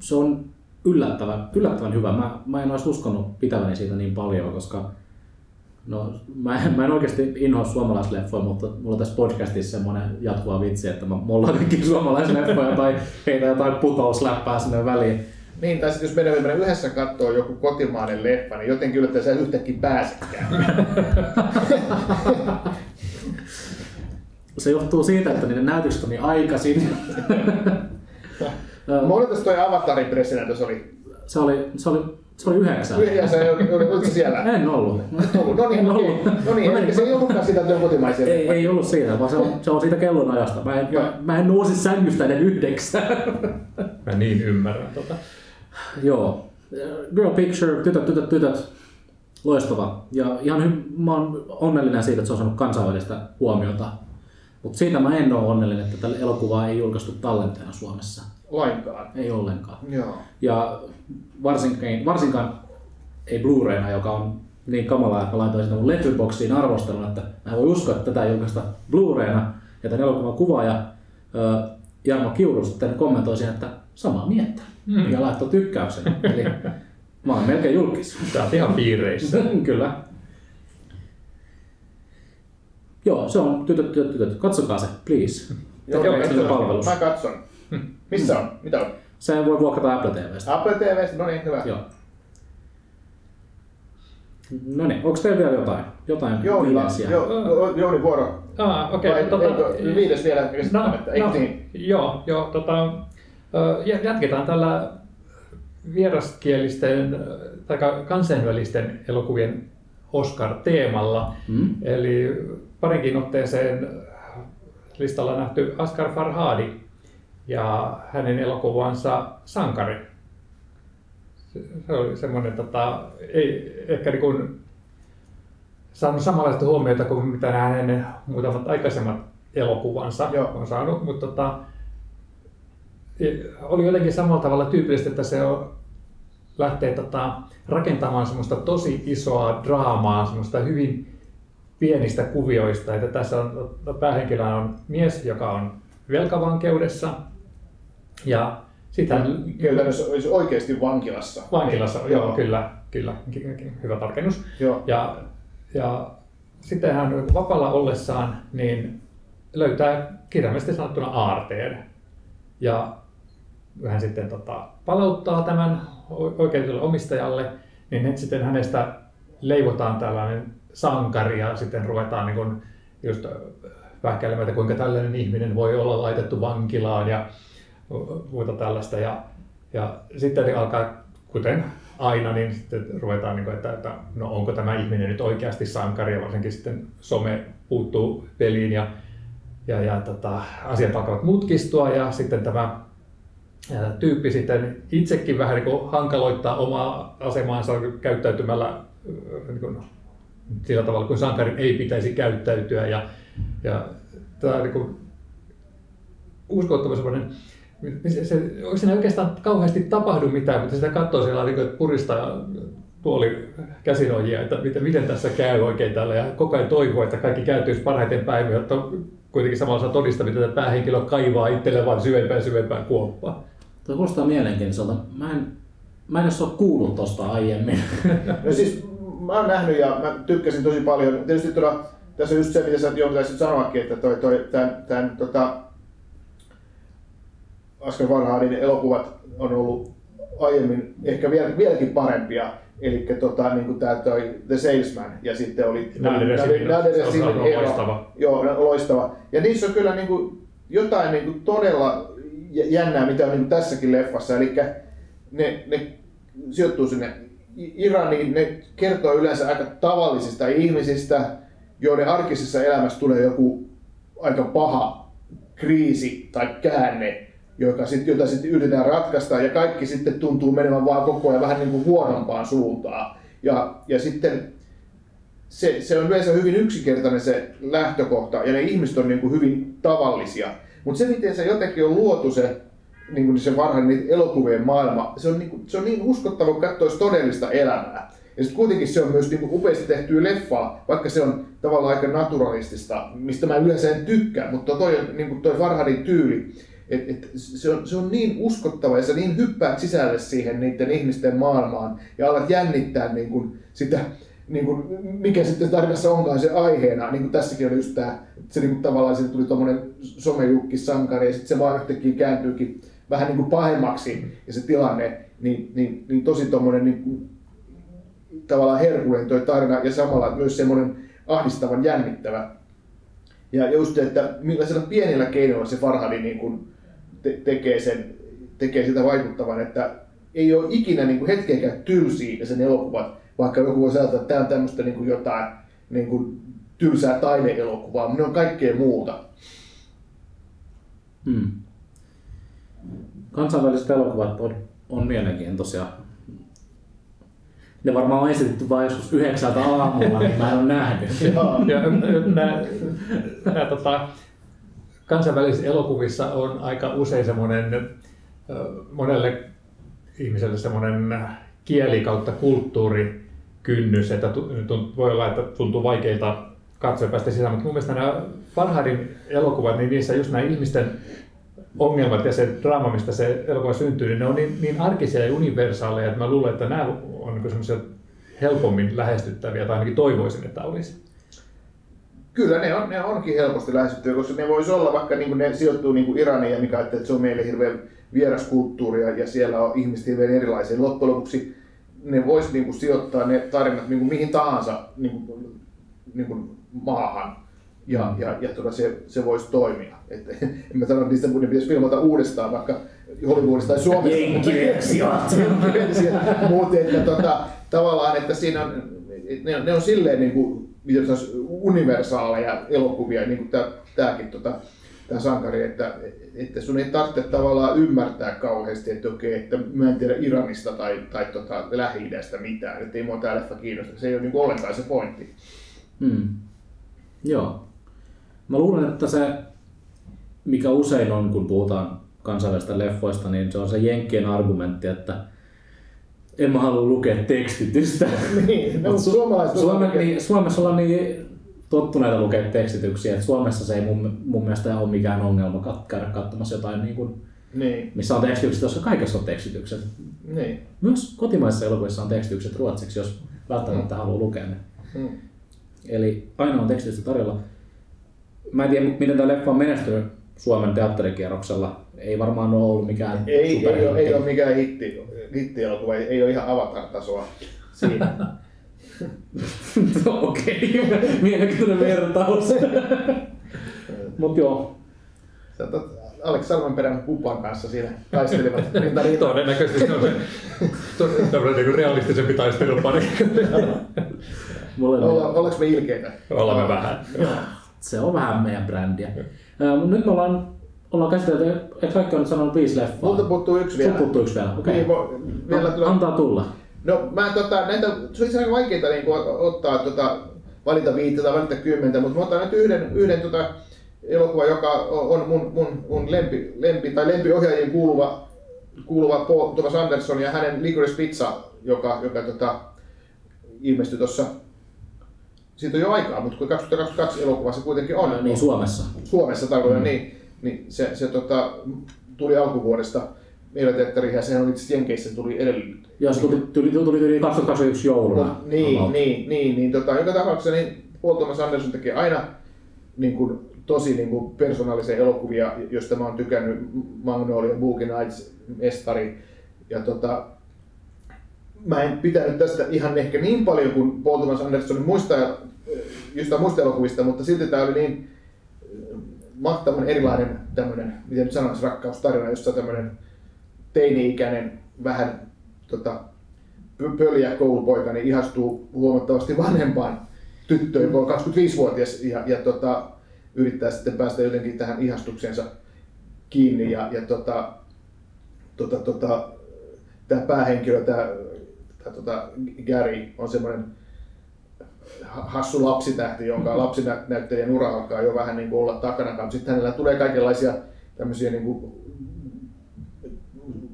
se on yllättävän, yllättävän hyvä. Mä, mä en olisi uskonut pitäväni siitä niin paljon, koska no, mä, en, mä en oikeasti inhoa suomalaisleffoja, mutta mulla on tässä podcastissa semmoinen jatkuva vitsi, että mä mollaan kaikki suomalaisleffoja tai heitä jotain putousläppää sinne väliin. Niin, tai sitten jos meidän mennä yhdessä katsoa joku kotimainen leffa, niin jotenkin yllättää sä yhtäkkiä pääsekään. Se johtuu siitä, että niiden näytökset on niin aikaisin. Monelta toi Avatarin pressinäytös oli? Se oli, se oli, se oli yhdeksän. Yhdeksän, se oli, oli, oliko se siellä? En ollut. Et ollut. No niin, En ollut. No niin, eli menin- se ei ollutkaan sitä työn kotimaisia. Ei, ei ollut siitä, vaan se on, se on siitä kellonajasta. Mä en, mä, mä en nousi sängystä ennen yhdeksän. Mä niin ymmärrän tota. Joo. Girl Picture, tytöt, tytöt, tytöt. Loistava. Ja ihan hy- mä oon onnellinen siitä, että se on saanut kansainvälistä huomiota. Mutta siitä mä en ole onnellinen, että tällä elokuvaa ei julkaistu tallenteena Suomessa. Lainkaan. Ei ollenkaan. Joo. Ja varsinkin, varsinkaan ei Blu-rayna, joka on niin kamalaa, että mä laitoin sitä mun Letterboxiin arvostelun, että mä en voi uskoa, että tätä julkaista Blu-rayna. Ja tämän elokuvan kuvaaja Jarmo Kiuru sitten kommentoi siihen, että samaa mieltä. Mm. Ja laittoi tykkäyksen. Eli mä oon melkein julkis. Tää on ihan piireissä. Kyllä. Joo, se on tytöt, tytöt, tytöt. Katsokaa se, please. Joo, Joo, palvelus. Mä katson. Missä on? Mitä on? Se voi vuokrata Apple TVstä. Apple TV, no niin, hyvä. Joo. No niin, onko teillä vielä jotain? Jotain viimeisiä? jo, jo, Jouni vuoro. Ah, okei. Vai, tota, eikö, viides vielä no, käsittämättä, eikö no, niin? Joo, joo tota, jatketaan tällä vieraskielisten tai ka- kansainvälisten elokuvien Oscar-teemalla. Mm? Eli parinkin otteeseen listalla nähty Asghar Farhadi ja hänen elokuvansa Sankari. Se, se oli semmoinen, tota, ei ehkä niin kuin saanut samanlaista huomiota kuin mitä hänen muutamat aikaisemmat elokuvansa Joo. on saanut, mutta tota, oli jotenkin samalla tavalla tyypillistä, että se on, lähtee tota, rakentamaan semmoista tosi isoa draamaa, semmoista hyvin pienistä kuvioista. Että tässä on, päähenkilönä on mies, joka on velkavankeudessa ja sitten hän Käytännössä olisi oikeasti vankilassa. vankilassa, joo, kyllä, kyllä, ki- hyvä tarkennus. Joo. Ja, ja sitten hän vapaalla ollessaan niin löytää kirjaimellisesti sanottuna aarteen. Ja hän sitten tota, palauttaa tämän o- oikeutetulle omistajalle, niin nyt sitten hänestä leivotaan tällainen sankari ja sitten ruvetaan niin kuin just vähkäilemään, että kuinka tällainen ihminen voi olla laitettu vankilaan ja muuta tällaista. Ja, ja sitten niin alkaa, kuten aina, niin sitten ruvetaan, niin kuin, että, että no onko tämä ihminen nyt oikeasti sankari, ja varsinkin sitten some puuttuu peliin ja, ja, ja tota, asiat alkavat mutkistua ja sitten tämä ää, tyyppi sitten itsekin vähän niin kuin hankaloittaa omaa asemaansa käyttäytymällä niin kuin, sillä tavalla, kun sankarin ei pitäisi käyttäytyä. Ja, ja tämä on niin uskottava se, se, onko siinä oikeastaan kauheasti tapahdu mitään, mutta sitä katsoo siellä niin puristaa tuoli käsinojia, että miten, miten tässä käy oikein tällä ja koko ajan toivoo, että kaikki kääntyisi parhaiten päin, jotta kuitenkin samalla saa todistaa, mitä tämä päähenkilö kaivaa itselleen vaan syvempää ja syvempää kuoppaa. Tuo kuulostaa mielenkiintoiselta. Mä en, mä en ole kuullut tosta aiemmin. No siis mä oon nähnyt ja mä tykkäsin tosi paljon. Tietysti tuolla, tässä on just se, mitä sä Jouni taisit sanoakin, että toi, toi, tämän, tämän tota, Askel Varhaadin elokuvat on ollut aiemmin ehkä vielä, vieläkin parempia. Eli tota, niin kuin tää toi The Salesman ja sitten oli Nader Simin. Nader Se on Simin aivan ero. loistava. Joo, no, loistava. Ja niissä on kyllä niin kuin, jotain niin kuin todella jä- jännää, mitä on niin kuin tässäkin leffassa. Eli ne, ne sijoittuu sinne Iraniin, ne kertoo yleensä aika tavallisista ihmisistä, joiden arkisessa elämässä tulee joku aika paha kriisi tai käänne joka sit, jota sitten yritetään ratkaista ja kaikki sitten tuntuu menevän vaan koko ajan vähän niin kuin huonompaan suuntaan. Ja, ja sitten se, se on yleensä hyvin yksinkertainen se lähtökohta ja ne ihmiset on niin kuin hyvin tavallisia. Mutta se, miten se jotenkin on luotu se, niin kuin se varhainen elokuvien maailma, se on, niin kuin, se on niin uskottava, kun todellista elämää. Ja sitten kuitenkin se on myös niin kuin upeasti tehtyä leffaa, vaikka se on tavallaan aika naturalistista, mistä mä yleensä en tykkää, mutta toi, niin kuin toi Farhadin tyyli, et, et, se, on, se on niin uskottava ja sä niin hyppäät sisälle siihen niiden ihmisten maailmaan ja alat jännittää niin kuin sitä, niin kuin, mikä sitten tarinassa onkaan se aiheena. Niin kuin tässäkin oli just tämä, se niin kuin tavallaan siitä tuli tuommoinen somejukki sankari ja sitten se vaan yhtäkkiä kääntyykin vähän niin kuin pahemmaksi ja se tilanne, niin, niin, niin tosi tuommoinen niin kuin, tavallaan herkullinen toi tarina ja samalla myös semmoinen ahdistavan jännittävä. Ja just että millaisilla pienillä keinoilla se Farhadi niin kuin te- tekee, sen, tekee sitä vaikuttavan, että ei ole ikinä niin kuin hetkeäkään tylsiä ja sen elokuvat, vaikka joku voi ajatella, että tämä on tämmöistä niin kuin jotain niin kuin tylsää taideelokuvaa, mutta ne on kaikkea muuta. Hmm. Kansainväliset elokuvat on, on mielenkiintoisia. Ne varmaan on esitetty vain joskus yhdeksältä aamulla, niin mä en ole nähnyt. Ja nämä, nämä tota, kansainvälisissä elokuvissa on aika usein semmoinen monelle ihmiselle semmoinen kieli kautta kulttuurikynnys, että tu- tu- voi olla, että tuntuu vaikeilta katsoa päästä sisään, mutta mun mielestä nämä Farhadin elokuvat, niin niissä just nämä ihmisten ongelmat ja se draama, mistä se elokuva syntyy, niin ne on niin, niin arkisia ja universaaleja, että mä luulen, että nämä on niin helpommin lähestyttäviä, tai ainakin toivoisin, että olisi. Kyllä ne, on, ne onkin helposti lähestyttyä, koska ne voisi olla, vaikka niin ne sijoittuu niin Iraniin ja mikä ajattelee, että se on meille hirveän vieras kulttuuri ja, ja siellä on ihmiset hirveän erilaisia. Loppujen lopuksi ne voisi niin kuin, sijoittaa ne tarinat niin kuin, mihin tahansa niin kuin, niin kuin, maahan ja, ja, ja tuota, se, se voisi toimia. Et, en mä sano, että niistä ne pitäisi filmata uudestaan vaikka Hollywoodista tai Suomesta. Jenkkiversiot. Mutta että tota, tavallaan, että siinä on, ne, on, ne on silleen niin kuin, miten sanoisi, universaaleja elokuvia, niin kuin tää, tääkin tota, tämä sankari, että, että sun ei tarvitse tavallaan ymmärtää kauheasti, että okei, että mä en tiedä Iranista tai, tai tota, Lähi-idästä mitään, että ei mua tää leffa kiinnosta. Se ei ole niin ollenkaan se pointti. Hmm. Joo. Mä luulen, että se, mikä usein on, kun puhutaan kansainvälisistä leffoista, niin se on se Jenkkien argumentti, että en mä halua lukea tekstitystä. niin, no, suomalaiset Suome, niin, Suomessa ollaan niin tottuneita lukea tekstityksiä, että Suomessa se ei mun, mun mielestä ole mikään ongelma kat- käydä katsomassa jotain, niin kuin, Niin, missä on tekstitykset, koska kaikessa on tekstitykset. niin. Myös kotimaisissa elokuvissa on tekstitykset ruotsiksi, jos välttämättä haluaa lukea ne. Mm. Eli aina on tekstitystä tarjolla. Mä en tiedä, miten tämä leffa on menestynyt Suomen teatterikierroksella. Ei varmaan ole ollut mikään Ei, ei, ole, ei ole mikään hitti, hittielokuva, ei, ei ole ihan avatar-tasoa siinä. Okei, mielenkiintoinen vertaus. Mut joo, Sä otat Alex Salmenperän pupan kanssa siinä taistelevat rinta rinta. Todennäköisesti se on se to- tämmöinen niin realistisempi taistelupari. ollaanko me ilkeitä? Olemme vähän. Se on vähän meidän brändiä. Nyt me ollaan, ollaan käsitelty, eikö kaikki ole nyt sanonut viisi leffaa? Multa puuttuu yksi vielä. puuttuu yksi vielä, okei. Niin, vo- vielä No, tulla. Antaa tulla. No mä tota, näitä, se on itse asiassa vaikeita niin kuin, ottaa, tota, valita viittä tai valita kymmentä, mutta mä otan nyt yhden, yhden tota, elokuva, joka on mun, mun, mun lempi, lempi, tai lempiohjaajien kuuluva, kuuluva Paul Thomas Anderson ja hänen Licorice Pizza, joka, joka tota, ilmestyi tuossa siitä on jo aikaa, mutta kun 2022 elokuva se kuitenkin on. Niin Suomessa. Suomessa tarkoitan, mm. niin, niin se, se tota, tuli alkuvuodesta meillä teatteriin ja sehän oli itse Jenkeissä tuli edellinen. Joo, se tuli, tuli, tuli, tuli 2021 jouluna. No, niin, about. niin, niin, niin tota, joka tapauksessa niin Paul Thomas Anderson tekee aina niin kuin, tosi niin kuin, persoonallisia elokuvia, joista mä oon tykännyt, Magnolia, Boogie Nights, Mestari. Ja tota, mä en pitänyt tästä ihan ehkä niin paljon kuin Paul Thomas Andersonin muista, jostain muista elokuvista, mutta silti tämä oli niin mahtavan erilainen tämmöinen, miten nyt sanoisi, rakkaustarina, jossa tämmöinen teini-ikäinen, vähän tota, pö- pöljä koulupoika niin ihastuu huomattavasti vanhempaan tyttöön, joka on 25-vuotias ja, ja tota, yrittää sitten päästä jotenkin tähän ihastukseensa kiinni ja, ja tota, tota, tota, tämä päähenkilö, tämä, tämä tota, Gary on semmoinen hassu lapsitähti, jonka lapsinäyttelijän ura alkaa jo vähän niin kuin olla takana, sitten hänellä tulee kaikenlaisia tämmöisiä niin kuin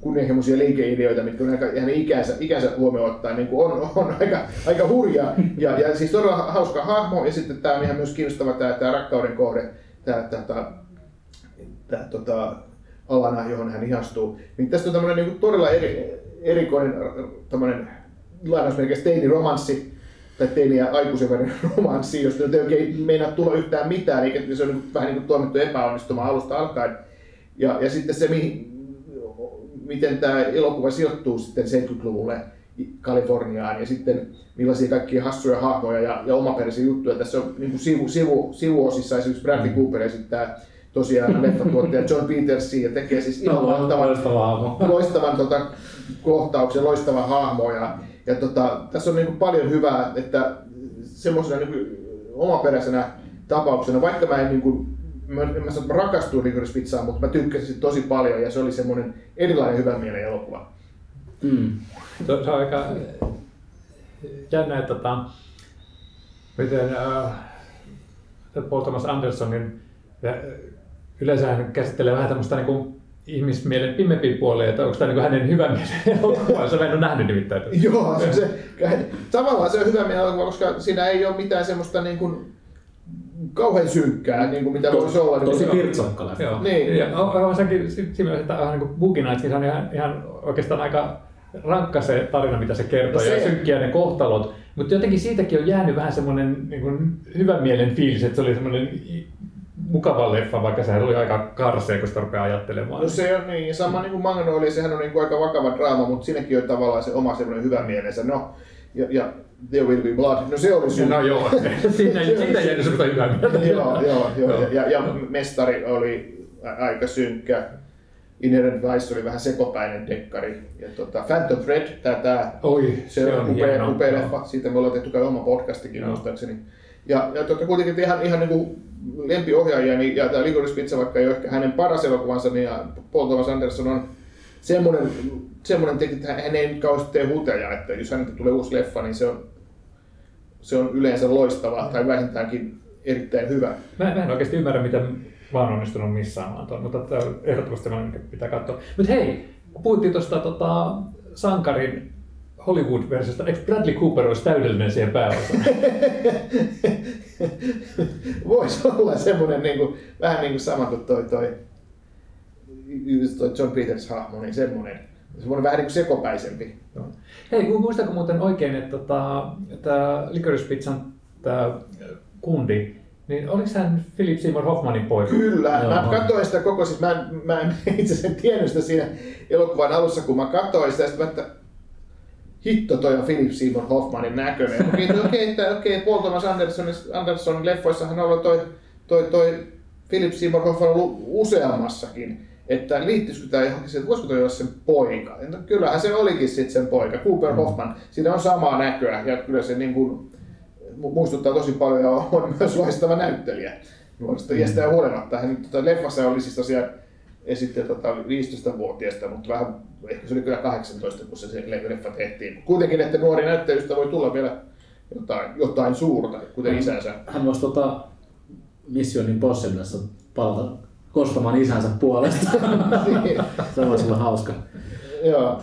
kunnianhimoisia liikeideoita, mitkä on aika, hänen ikänsä, ikänsä huomioon ottaen niin kuin on, on aika, aika hurja. Ja, ja siis todella hauska hahmo, ja sitten tämä on ihan myös kiinnostava tämä, tämä rakkauden kohde, tämä, tämä, tämä, tämä tota, alana, johon hän ihastuu. Niin tästä on tämmöinen niin kuin todella eri, erikoinen tämmöinen lainausmerkeissä teiniromanssi, tai teini- ja aikuisen välinen romanssi, josta ei oikein meinaa tulla yhtään mitään, eikä se on niin vähän niin kuin toimittu epäonnistumaan alusta alkaen. Ja, ja sitten se, mihin, miten tämä elokuva sijoittuu sitten 70-luvulle Kaliforniaan ja sitten millaisia kaikkia hassuja hahmoja ja, ja omaperäisiä juttuja. Tässä on niin kuin sivu, sivu, sivuosissa esimerkiksi Bradley Cooper esittää tosiaan leffatuottaja John Petersi ja tekee siis ihan No, loistavan, loistavan tota, kohtauksen, loistava hahmo. Ja, ja tota, tässä on niin kuin paljon hyvää, että semmoisena niin kuin omaperäisenä tapauksena, vaikka mä en niin kuin, mä, en mä sano, että mä rakastuin Licorice Pizzaan, mutta mä tykkäsin tosi paljon ja se oli semmoinen erilainen hyvän mielen elokuva. Mm. Se, se on aika jännä, että tota, miten äh, Paul Thomas Andersonin ja yleensä hän käsittelee vähän tämmöistä niin kuin ihmismielen pimempiä puolia, että onko tämä niin hänen hyvän mielen elokuvansa. Mä en ole nähnyt nimittäin. tätä. Joo, se, se, tavallaan se on hyvä mielen elokuva, koska siinä ei ole mitään semmoista niin kuin, kauhean synkkää, niin kuin mitä voisi olla. Tosi niin, pirtsakka. Niin. Joo. Niin. Ja on, on sekin si- siinä mielessä, että on niin kuin Nightskin, se on ihan, ihan oikeastaan aika rankka se tarina, mitä se kertoo, No se- ja synkkiä ne kohtalot. Mutta jotenkin siitäkin on jäänyt vähän semmoinen niin hyvän mielen fiilis, että se oli semmoinen mukava leffa, vaikka sehän oli aika karsea, kun sitä rupeaa ajattelemaan. No se on niin, ja sama niin kuin Magnolia, sehän on niin kuin aika vakava draama, mutta siinäkin on tavallaan se oma semmoinen hyvä mielensä. No, ja, ja There Will Be Blood, no se oli sun. No joo, siinä, siitä jäänyt semmoista hyvää mieltä. joo, joo, joo. Ja, ja, mestari oli aika synkkä. Inherent Vice oli vähän sekopäinen dekkari. Ja tota, Phantom Thread, tää, tää Oi, se, on upea, hieno. upea leffa. Siitä me ollaan tehty kai oma podcastikin muistaakseni. Ja, ja tota, kuitenkin ihan, ihan niin kuin lempiohjaaja, niin, ja tämä Licorice Pizza, vaikka ei ole ehkä hänen paras elokuvansa, niin ja Paul Thomas Anderson on semmoinen, semmoinen tekijä, että hän ei kauheasti tee huteja, että jos häneltä tulee uusi leffa, niin se on, se on yleensä loistava tai vähintäänkin erittäin hyvä. Mä, mä en oikeasti ymmärrä, miten mä oon onnistunut missaamaan tuon, mutta tämä on ehdottomasti sellainen, pitää katsoa. Mutta hei, kun puhuttiin tuosta tota, Sankarin Hollywood-versiosta, eikö Bradley Cooper olisi täydellinen siihen pääosaan? Voisi olla semmoinen niin kuin, vähän niin kuin sama kuin toi, toi, toi John Peters hahmo, niin semmoinen, semmoinen vähän niin kuin sekopäisempi. Joo. Hei, mu- muistatko muuten oikein, että tota, tämä Licorice Pizzan tämä kundi, niin oliko hän Philip Seymour Hoffmanin poika? Kyllä, Joo. mä katsoin sitä koko, siis mä, en- mä en itse asiassa tiennyt sitä siinä elokuvan alussa, kun mä katsoin sitä, sitten mä, että hitto toi on Philip Seymour Hoffmanin näköinen. Okei, okay, okei, okay, okei, Paul Thomas Andersonin, Andersonin leffoissahan on ollut toi, toi, toi Philip Seymour Hoffman ollut useammassakin. Että liittyisikö tämä johonkin että voisiko toi olla sen poika? No, kyllähän se olikin sitten sen poika, Cooper Hoffman. Siinä on samaa näköä ja kyllä se niin kuin, mu- muistuttaa tosi paljon ja on myös loistava näyttelijä nuoresta iästä ja huolimatta. Hän tota, leffassa oli siis tosiaan esitti tota 15-vuotiaasta, mutta vähän, ehkä se oli kyllä 18, kun se, se leffa tehtiin. Kuitenkin, että nuori näyttelystä voi tulla vielä jotain, jotain suurta, kuten isänsä. Hän voisi tota Mission Impossiblessa palata kostamaan isänsä puolesta. Niin, Se voisi olla hauska. Joo.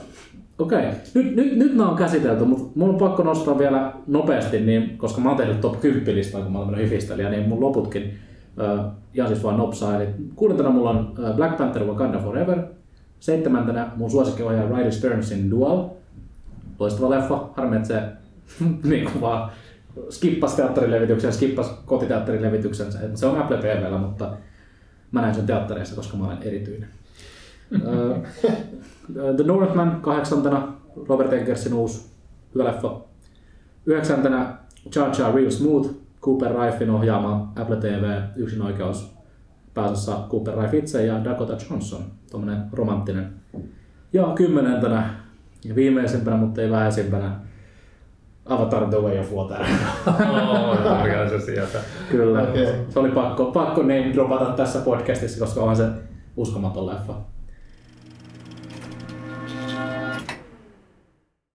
Okei, nyt, nyt, nyt nämä on käsitelty, mutta mun on pakko nostaa vielä nopeasti, niin, koska mä oon tehnyt top 10 listaa, kun mä olen mennyt hifistelijä, niin mun loputkin äh, ihan siis vaan nopsaa. Eli kuudentena mulla on Black Panther Wakanda Forever. Seitsemäntenä mun suosikkiohjaaja Riley Stearnsin Dual. Loistava leffa, harmi, että se niin kuin vaan skippas teatterilevityksen, skippas kotiteatterilevityksensä. Et Se on Apple TVllä, mutta mä näin sen teattereissa, koska mä olen erityinen. The Northman kahdeksantena, Robert Eggersin uusi hyvä leffa. Yhdeksäntenä Cha Cha Real Smooth, Cooper Raifin ohjaama Apple TV yksin oikeus pääosassa Cooper Raif itse ja Dakota Johnson, tuommoinen romanttinen. Ja kymmenentenä ja viimeisimpänä, mutta ei vähäisimpänä, Avatar The Way of Water. Oh, se sieltä. Kyllä. Okei. Se oli pakko, pakko name dropata tässä podcastissa, koska onhan se uskomaton leffa.